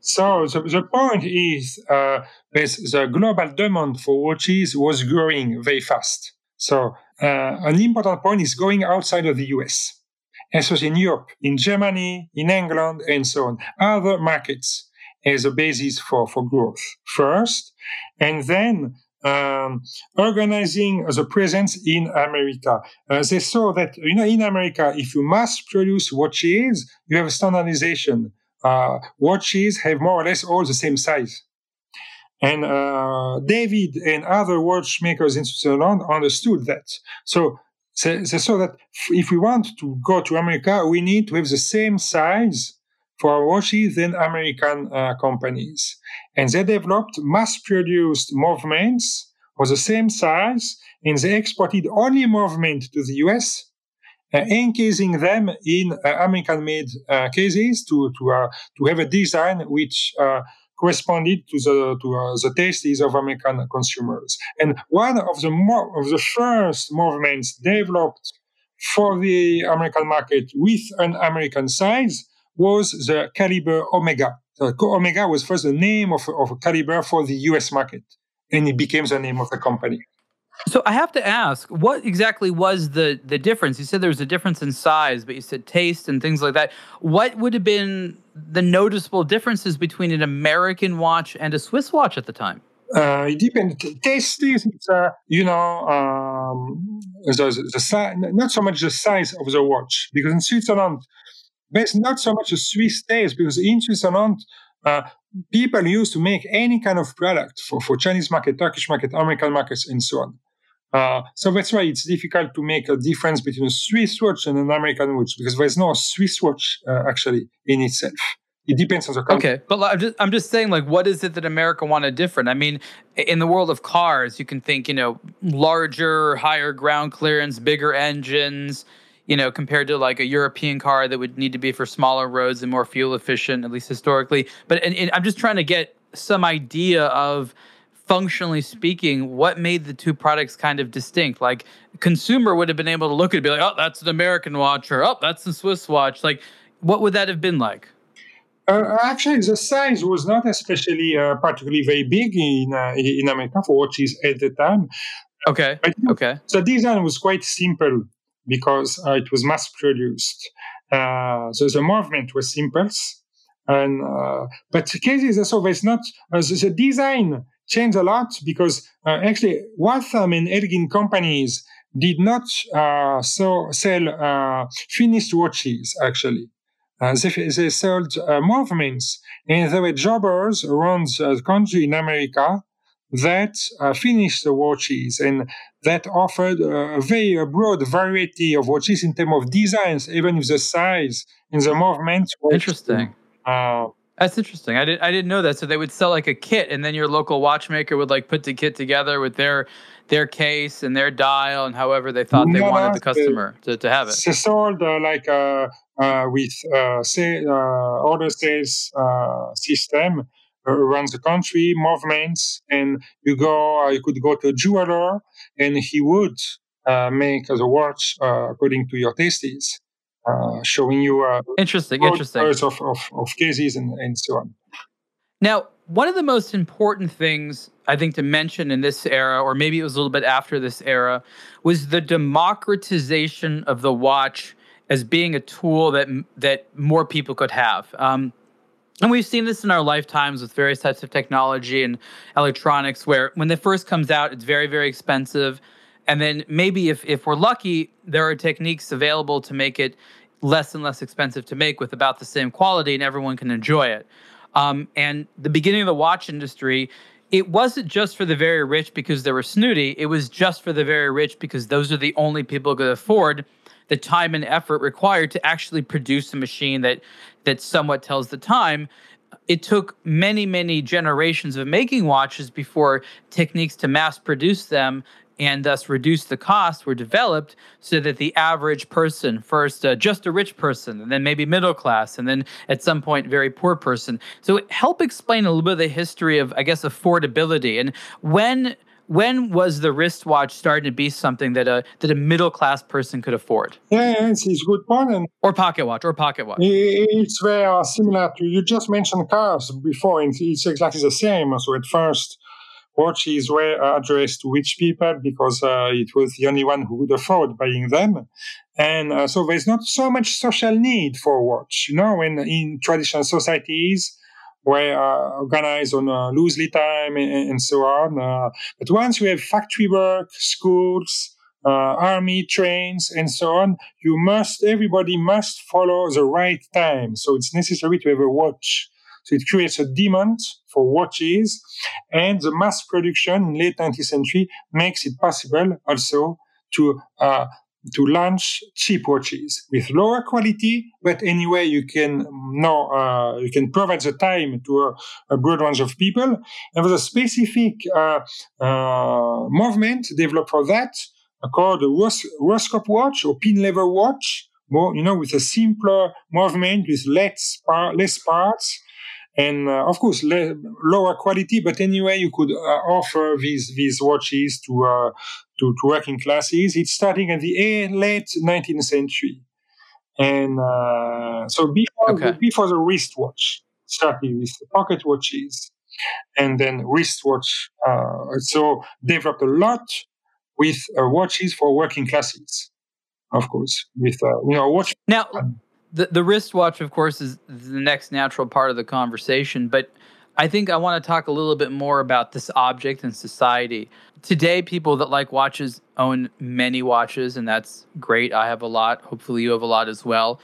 So the, the point is, uh, the global demand for watches was growing very fast. So uh, an important point is going outside of the US, especially in Europe, in Germany, in England, and so on, other markets as a basis for, for growth first, and then um, organizing the presence in America. Uh, they saw that, you know, in America, if you mass produce watches, you have standardization. Uh, watches have more or less all the same size. And uh, David and other watchmakers in Switzerland understood that. So they saw that if we want to go to America, we need to have the same size for our watches than American uh, companies. And they developed mass-produced movements of the same size, and they exported only movement to the US, uh, encasing them in uh, American-made uh, cases to to uh, to have a design which uh, corresponded to the to uh, the tastes of American consumers. And one of the of the first movements developed for the American market with an American size was the caliber Omega. Omega was first the name of, of a caliber for the US market, and it became the name of the company. So I have to ask, what exactly was the the difference? You said there was a difference in size, but you said taste and things like that. What would have been the noticeable differences between an American watch and a Swiss watch at the time? Uh, it depends. Taste is, uh, you know, um, the, the not so much the size of the watch, because in Switzerland, there's not so much a Swiss taste, because in Switzerland, uh, people used to make any kind of product for, for Chinese market, Turkish market, American markets, and so on. Uh, so that's why it's difficult to make a difference between a Swiss watch and an American watch because there's no Swiss watch uh, actually in itself. It depends on the country. Okay, but I'm just I'm just saying like what is it that America wanted different? I mean, in the world of cars, you can think you know larger, higher ground clearance, bigger engines. You know, compared to like a European car that would need to be for smaller roads and more fuel efficient, at least historically. But and, and I'm just trying to get some idea of functionally speaking, what made the two products kind of distinct? Like, consumer would have been able to look at it and be like, oh, that's an American watch, or oh, that's a Swiss watch. Like, what would that have been like? Uh, actually, the size was not especially uh, particularly very big in uh, in America for watches at the time. Okay. okay. The design was quite simple because uh, it was mass produced. Uh, so the movement was simple, and uh, but the case is also there's not the, the design changed a lot because uh, actually Waltham and Elgin companies did not uh, so sell uh, finished watches actually. Uh, they, they sold uh, movements and there were jobbers around the country in America that uh, finished the watches and that offered a very broad variety of watches in terms of designs, even if the size and the movement. Interesting. Uh, that's interesting. I didn't I didn't know that. So they would sell like a kit, and then your local watchmaker would like put the kit together with their their case and their dial and however they thought they no, wanted the customer to, to have it. They sold uh, like uh, uh, with uh, say, uh, order sales uh, system around the country, movements, and you go. you could go to a jeweler, and he would make the watch according to your tastes. Uh, showing you uh, interesting, interesting of, of, of cases and, and so on. Now, one of the most important things I think to mention in this era, or maybe it was a little bit after this era, was the democratization of the watch as being a tool that that more people could have. Um, and we've seen this in our lifetimes with various types of technology and electronics, where when it first comes out, it's very, very expensive. And then maybe if, if we're lucky, there are techniques available to make it less and less expensive to make with about the same quality and everyone can enjoy it. Um, and the beginning of the watch industry, it wasn't just for the very rich because they were snooty. It was just for the very rich because those are the only people who could afford the time and effort required to actually produce a machine that that somewhat tells the time. It took many, many generations of making watches before techniques to mass produce them and thus reduce the cost were developed so that the average person, first uh, just a rich person, and then maybe middle class, and then at some point very poor person. So help explain a little bit of the history of, I guess, affordability and when when was the wristwatch starting to be something that a that a middle class person could afford? Yeah, it's, it's a good point. And or pocket watch, or pocket watch. It's very similar to you just mentioned cars before, and it's exactly the same. So at first, watches were addressed to rich people because uh, it was the only one who could afford buying them. And uh, so there's not so much social need for a watch, you know, when in traditional societies were uh, organized on uh, loosely time and, and so on. Uh, but once you have factory work, schools, uh, army trains and so on, you must, everybody must follow the right time. So it's necessary to have a watch. So it creates a demand for watches, and the mass production in late 19th century makes it possible also to uh, to launch cheap watches with lower quality, but anyway, you can know uh, you can provide the time to a, a, broad range of people. And there's a specific uh, uh, movement developed for that uh, called a Roskopf watch or pin lever watch. More, you know, with a simpler movement with less, less parts and uh, of course le- lower quality but anyway you could uh, offer these these watches to uh, to, to working classes it's starting at the late 19th century and uh, so before okay. before the wristwatch starting with pocket watches and then wristwatch uh, so developed a lot with uh, watches for working classes of course with you know watch now the the wristwatch, of course, is the next natural part of the conversation. But I think I want to talk a little bit more about this object in society. Today, people that like watches own many watches, and that's great. I have a lot. Hopefully, you have a lot as well.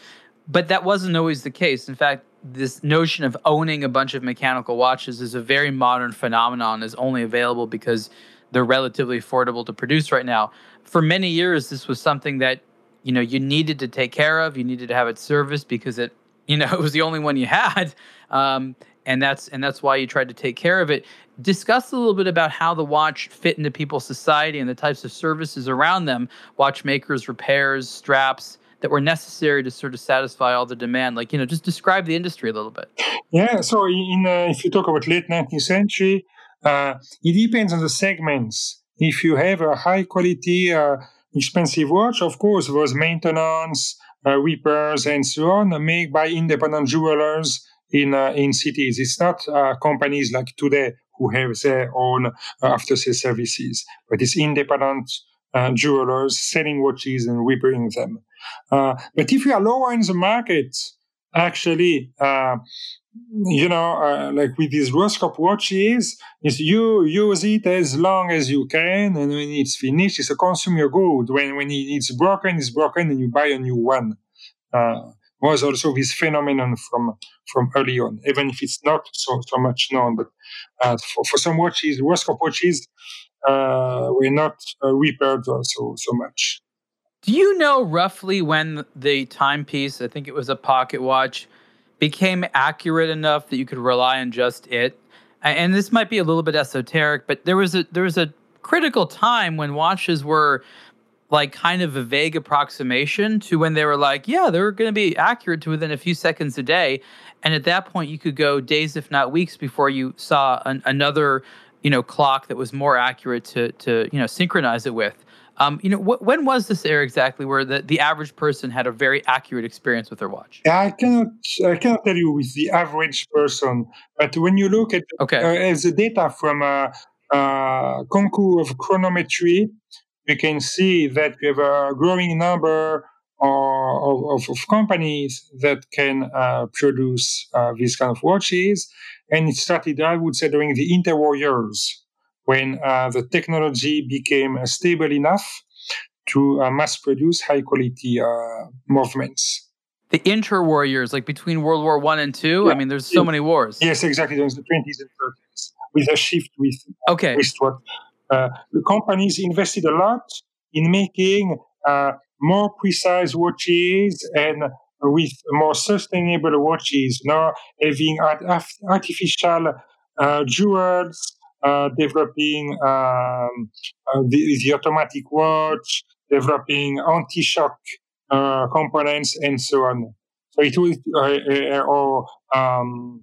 But that wasn't always the case. In fact, this notion of owning a bunch of mechanical watches is a very modern phenomenon, is only available because they're relatively affordable to produce right now. For many years, this was something that you know you needed to take care of you needed to have it serviced because it you know it was the only one you had. Um, and that's and that's why you tried to take care of it. Discuss a little bit about how the watch fit into people's society and the types of services around them watchmakers repairs straps that were necessary to sort of satisfy all the demand. Like you know just describe the industry a little bit. Yeah so in uh, if you talk about late 19th century uh, it depends on the segments. If you have a high quality uh, expensive watch, of course, was maintenance, uh, repairs, and so on, made by independent jewelers in uh, in cities. It's not uh, companies like today who have their own uh, after sales services, but it's independent uh, jewelers selling watches and repairing them. Uh, but if you are lower in the market, actually, you know, uh, like with these Roskopf watches, is you use it as long as you can, and when it's finished, it's a consumer good. When when it's broken, it's broken, and you buy a new one. Uh, was also this phenomenon from from early on, even if it's not so so much known. But uh, for, for some watches, Roskopf watches uh, were not uh, repaired so so much. Do you know roughly when the timepiece? I think it was a pocket watch became accurate enough that you could rely on just it. And this might be a little bit esoteric, but there was a there was a critical time when watches were like kind of a vague approximation to when they were like, yeah, they're going to be accurate to within a few seconds a day. And at that point, you could go days, if not weeks, before you saw an, another, you know, clock that was more accurate to to you know synchronize it with. Um, you know, wh- when was this era exactly where the, the average person had a very accurate experience with their watch? I cannot, I cannot tell you with the average person, but when you look at okay. uh, the data from a uh, uh, concours of chronometry, we can see that we have a growing number of, of, of companies that can uh, produce uh, these kind of watches. And it started, I would say, during the interwar years when uh, the technology became uh, stable enough to uh, mass produce high quality uh, movements. The interwar years, like between World War One and Two. Yeah. I mean, there's so many wars. Yes, exactly. During the 20s and 30s, with a shift with okay. what uh, the companies invested a lot in making uh, more precise watches and with more sustainable watches, now having art- artificial uh, jewels developing um, uh, the, the, automatic watch, developing anti-shock uh, components, and so on. So it will, uh, or um,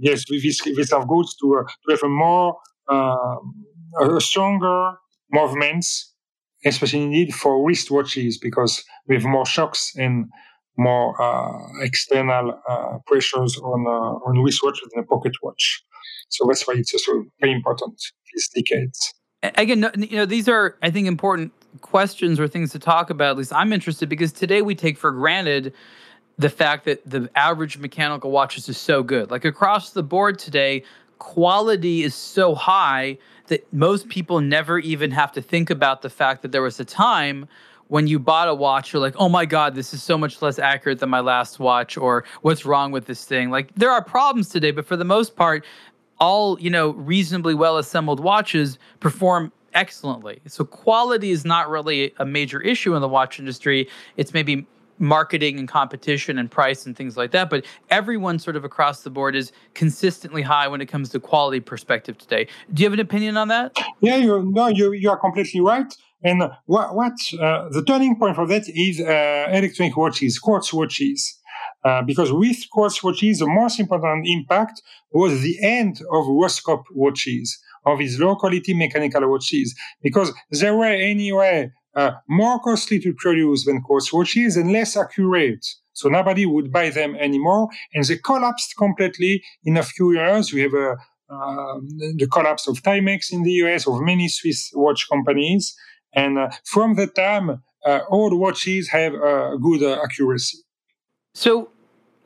yes, this, this have goods to, to have a more stronger movements, especially need for wristwatches because have more shocks and more uh, external uh, pressures on uh, on wristwatch than a pocket watch. So that's why it's also very important these decades. Again, you know, these are I think important questions or things to talk about. At least I'm interested because today we take for granted the fact that the average mechanical watches is so good. Like across the board today, quality is so high that most people never even have to think about the fact that there was a time when you bought a watch, you're like, oh my God, this is so much less accurate than my last watch, or what's wrong with this thing? Like, there are problems today, but for the most part, all you know reasonably well assembled watches perform excellently. So quality is not really a major issue in the watch industry. It's maybe marketing and competition and price and things like that. But everyone sort of across the board is consistently high when it comes to quality perspective today. Do you have an opinion on that? Yeah, you no, you you are completely right. And what what uh, the turning point for that is uh, electronic watches, quartz watches. Uh, because with quartz watches, the most important impact was the end of Roskopf watches, of these low quality mechanical watches, because they were anyway uh, more costly to produce than quartz watches and less accurate. So nobody would buy them anymore, and they collapsed completely in a few years. We have a, uh, the collapse of Timex in the US, of many Swiss watch companies, and uh, from that time, uh, old watches have a good uh, accuracy. So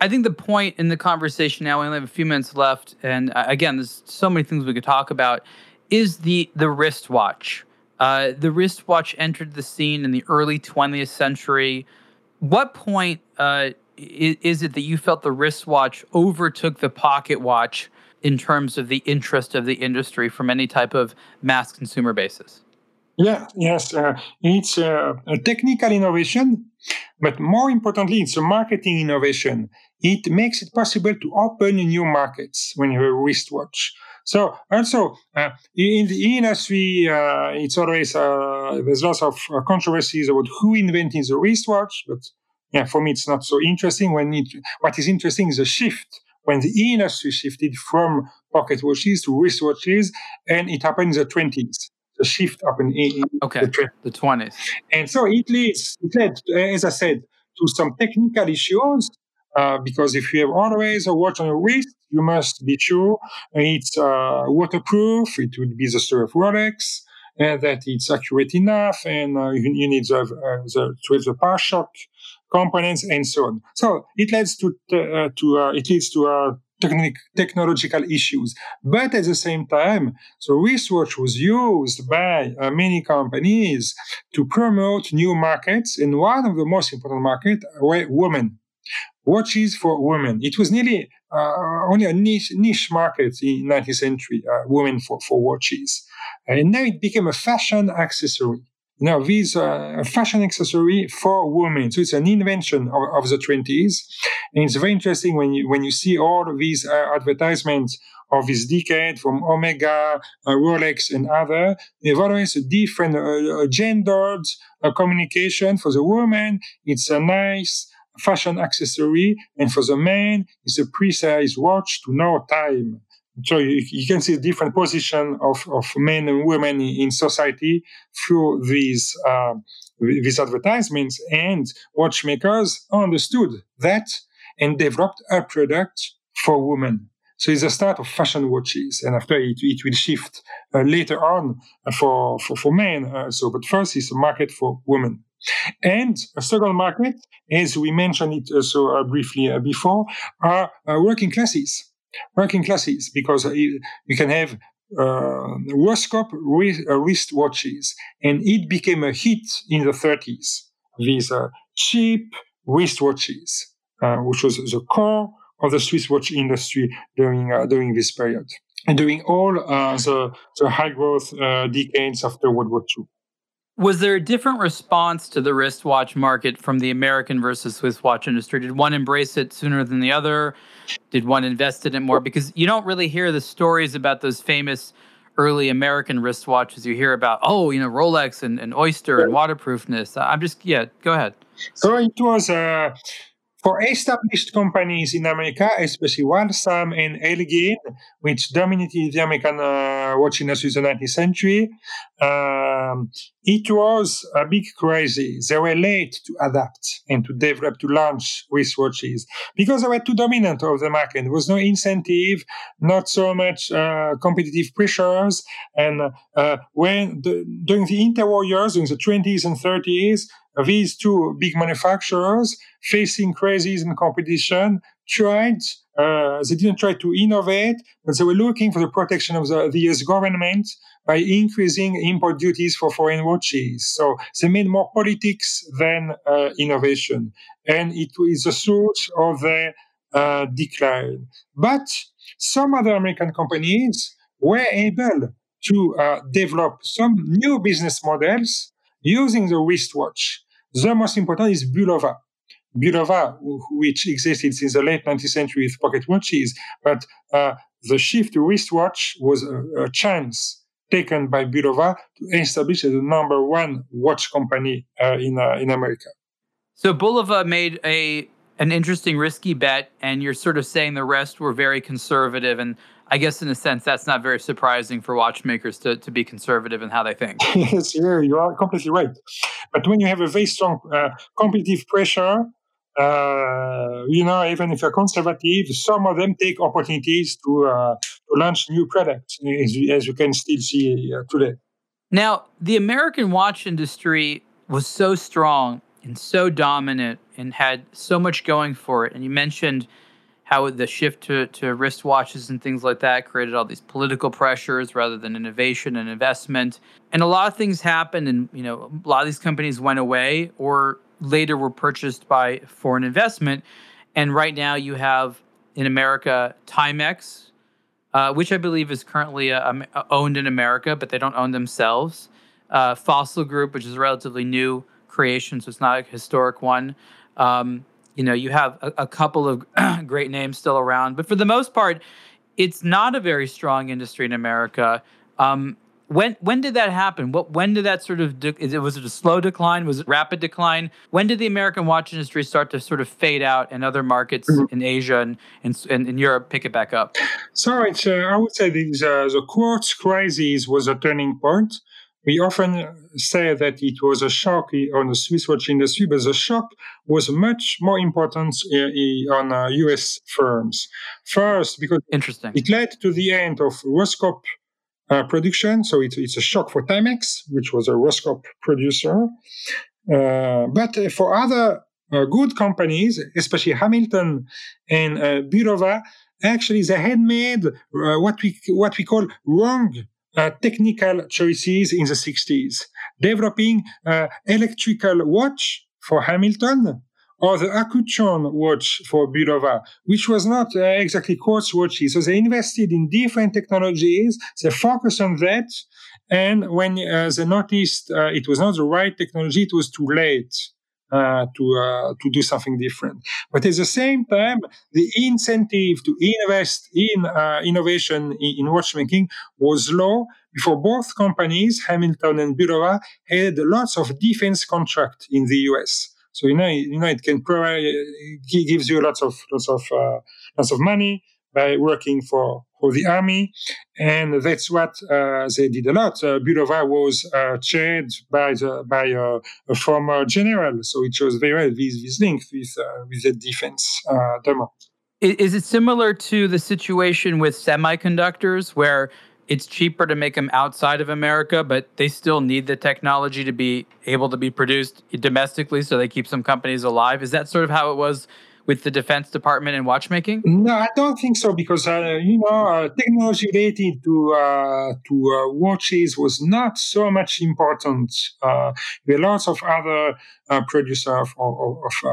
I think the point in the conversation now, we only have a few minutes left, and uh, again, there's so many things we could talk about. Is the the wristwatch? Uh, the wristwatch entered the scene in the early 20th century. What point uh, is, is, it that you felt the wristwatch overtook the pocket watch in terms of the interest of the industry from any type of mass consumer basis? Yeah, yes, uh, it's a technical innovation, but more importantly, it's a marketing innovation. It makes it possible to open new markets when you have a wristwatch. So also uh, in the industry, uh, it's always uh, there's lots of uh, controversies about who invented the wristwatch, but yeah, for me it's not so interesting. When it, what is interesting is the shift when the industry shifted from pocket watches to wristwatches, and it happened in the twenties the shift happened in, okay, the, 20s. And so it leads, it led, as I said, to some technical issues. Uh, because if you have always a watch on your wrist, you must be sure it's uh, waterproof. It would be the story of Rolex, and that it's accurate enough, and uh, you, you, need the, uh, the, to have the power shock components and so on. So it leads to uh, to it leads to technic- technological issues. But at the same time, the research was used by uh, many companies to promote new markets, and one of the most important markets were women. Watches for women. It was nearly uh, only a niche, niche market in 19th century, uh, women for, for watches. And now it became a fashion accessory. Now, these uh, a fashion accessory for women. So it's an invention of, of, the 20s. And it's very interesting when you, when you see all of these uh, advertisements of this decade from Omega, uh, Rolex, and other. They've always a different uh, uh, gendered uh, communication. For the woman, it's a nice fashion accessory. And for the man, it's a precise watch to know time so you, you, can see different position of, of men and women in society through these uh, these advertisements and watchmakers understood that and developed a product for women so it's the start of fashion watches and after it, it will shift uh, later on for for, for men uh, so but first it's a market for women and a second market as we mentioned it also uh, briefly uh, before are uh, working classes working classes because you, you can have uh, wrist watches, and it became a hit in the 30s. These uh, cheap wristwatches, uh, which was the core of the Swiss watch industry during uh, during this period, and during all uh, the the high growth uh, decades after World War II. Was there a different response to the wristwatch market from the American versus Swiss watch industry? Did one embrace it sooner than the other? Did one invest in it more? Because you don't really hear the stories about those famous early American wristwatches. You hear about, oh, you know, Rolex and, and Oyster and waterproofness. I'm just, yeah, go ahead. So it was uh, for established companies in America, especially Waltham and Elgin, which dominated the American uh, watch industry in the 19th century, um, it was a big crisis. They were late to adapt and to develop, to launch wristwatches because they were too dominant of the market. There was no incentive, not so much uh, competitive pressures. And uh, when the, during the interwar years, during the 20s and 30s, these two big manufacturers facing crises and competition tried uh, they didn't try to innovate, but they were looking for the protection of the, the US government by increasing import duties for foreign watches. So they made more politics than uh, innovation. And it is a source of their uh, decline. But some other American companies were able to uh, develop some new business models using the wristwatch. The most important is Bulova. Bulova, which existed since the late 19th century with pocket watches, but uh, the shift to wristwatch was a, a, chance taken by Bulova to establish the number one watch company uh, in uh, in America. So Bulova made a an interesting risky bet, and you're sort of saying the rest were very conservative. And I guess in a sense, that's not very surprising for watchmakers to, to be conservative in how they think. yes, yeah, you are completely right. But when you have a very strong uh, competitive pressure, uh, you know, even if you're conservative, some of them take opportunities to, uh, to launch new products, as, as you can still see uh, today. Now, the American watch industry was so strong and so dominant and had so much going for it. And you mentioned how the shift to, to wristwatches and things like that created all these political pressures rather than innovation and investment. And a lot of things happened, and you know, a lot of these companies went away or later were purchased by foreign investment. And right now, you have in America Timex, uh, which I believe is currently uh, owned in America, but they don't own themselves. Uh, Fossil Group, which is a relatively new creation, so it's not a historic one. Um, you know, you have a, a couple of great names still around, but for the most part, it's not a very strong industry in America. Um, when when did that happen? What when did that sort of de- it was it a slow decline? Was it rapid decline? When did the American watch industry start to sort of fade out, and other markets mm-hmm. in Asia and, and, and in Europe pick it back up? So it's uh, I would say the, the quartz crisis was a turning point. We often say that it was a shock on the Swiss watch industry, but the shock was much more important on US uh, firms. First, because Interesting. it led to the end of Roskopf uh, production. So it's, it's a shock for Timex, which was a Roskopf producer. Uh, but for other uh, good companies, especially Hamilton and uh, Bulova, actually they had made uh, what we what we call wrong uh, technical choices in the 60s, developing uh, electrical watch for Hamilton or the Accutron watch for Bulova, which was not uh, exactly quartz watches. So they invested in different technologies, they focused on that, and when uh, they noticed it was not the right technology, it was too late. Uh, to uh, to do something different. But at the same time, the incentive to invest in uh, innovation in, in, watchmaking was low. Before both companies, Hamilton and Bulova, had lots of defense contract in the U.S. So you know, you know, it can provide, it gives you lots of lots of uh, lots of money by working for, for the army. And that's what uh, they did a lot. Uh, Bulova was uh, chaired by, the, by uh, a former general. So it shows very well this, this link with, uh, with the defense uh, demo. Is it similar to the situation with semiconductors where it's cheaper to make them outside of America, but they still need the technology to be able to be produced domestically so they keep some companies alive? Is that sort of how it was with the Defense Department and watchmaking? No, I don't think so because uh, you know uh, technology related to uh, to uh, watches was not so much important. Uh, there are lots of other uh, producers of, of, of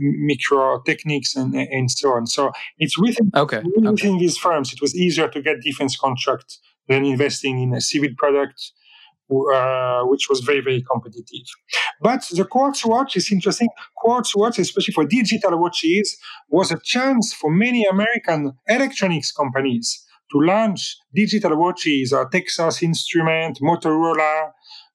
micro techniques and, and so on. So it's within okay. within okay. these firms, it was easier to get defense contract than investing in a civil product uh, which was very, very competitive. But the quartz watch is interesting. Quartz watch, especially for digital watches, was a chance for many American electronics companies to launch digital watches. Uh, Texas Instrument, Motorola,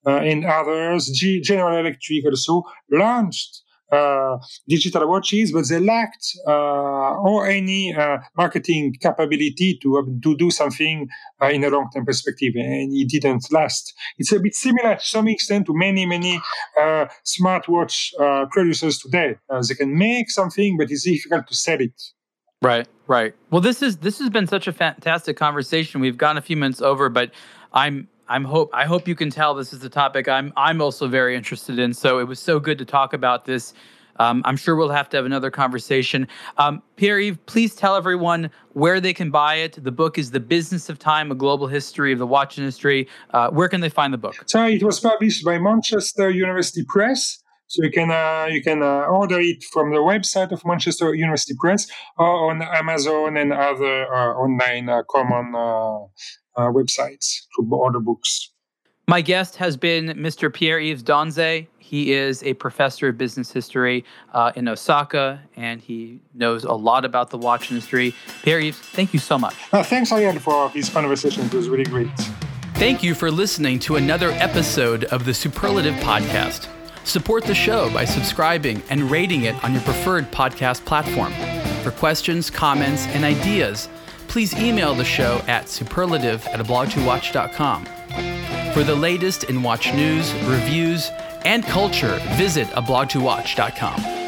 uh, and others, G- General Electric also launched Uh, digital watches, but they lacked uh, or any uh, marketing capability to, uh, to do something uh, in a long-term perspective, and it didn't last. It's a bit similar to some extent to many, many smartwatch producers today. they can make something, but it's difficult to sell it. Right, right. Well, this is this has been such a fantastic conversation. We've gone a few minutes over, but I'm I'm hope I hope you can tell this is a topic I'm I'm also very interested in. So it was so good to talk about this. Um, I'm sure we'll have to have another conversation. Um, Pierre Yves, please tell everyone where they can buy it. The book is The Business of Time, A Global History of the Watch Industry. Uh, where can they find the book? So it was published by Manchester University Press. So you can uh, you can uh, order it from the website of Manchester University Press or on Amazon and other uh, online uh, common uh, websites to order books. My guest has been Mr. Pierre Yves Donze. He is a professor of business history uh, in Osaka, and he knows a lot about the watch industry. Pierre Yves, thank you so much. Uh, thanks again for this conversation. It was really great. Thank you for listening to another episode of the Superlative Podcast. Support the show by subscribing and rating it on your preferred podcast platform. For questions, comments, and ideas, please email the show at superlative at ablogtowatch.com. For the latest in watch news, reviews, and culture, visit ablogtowatch.com.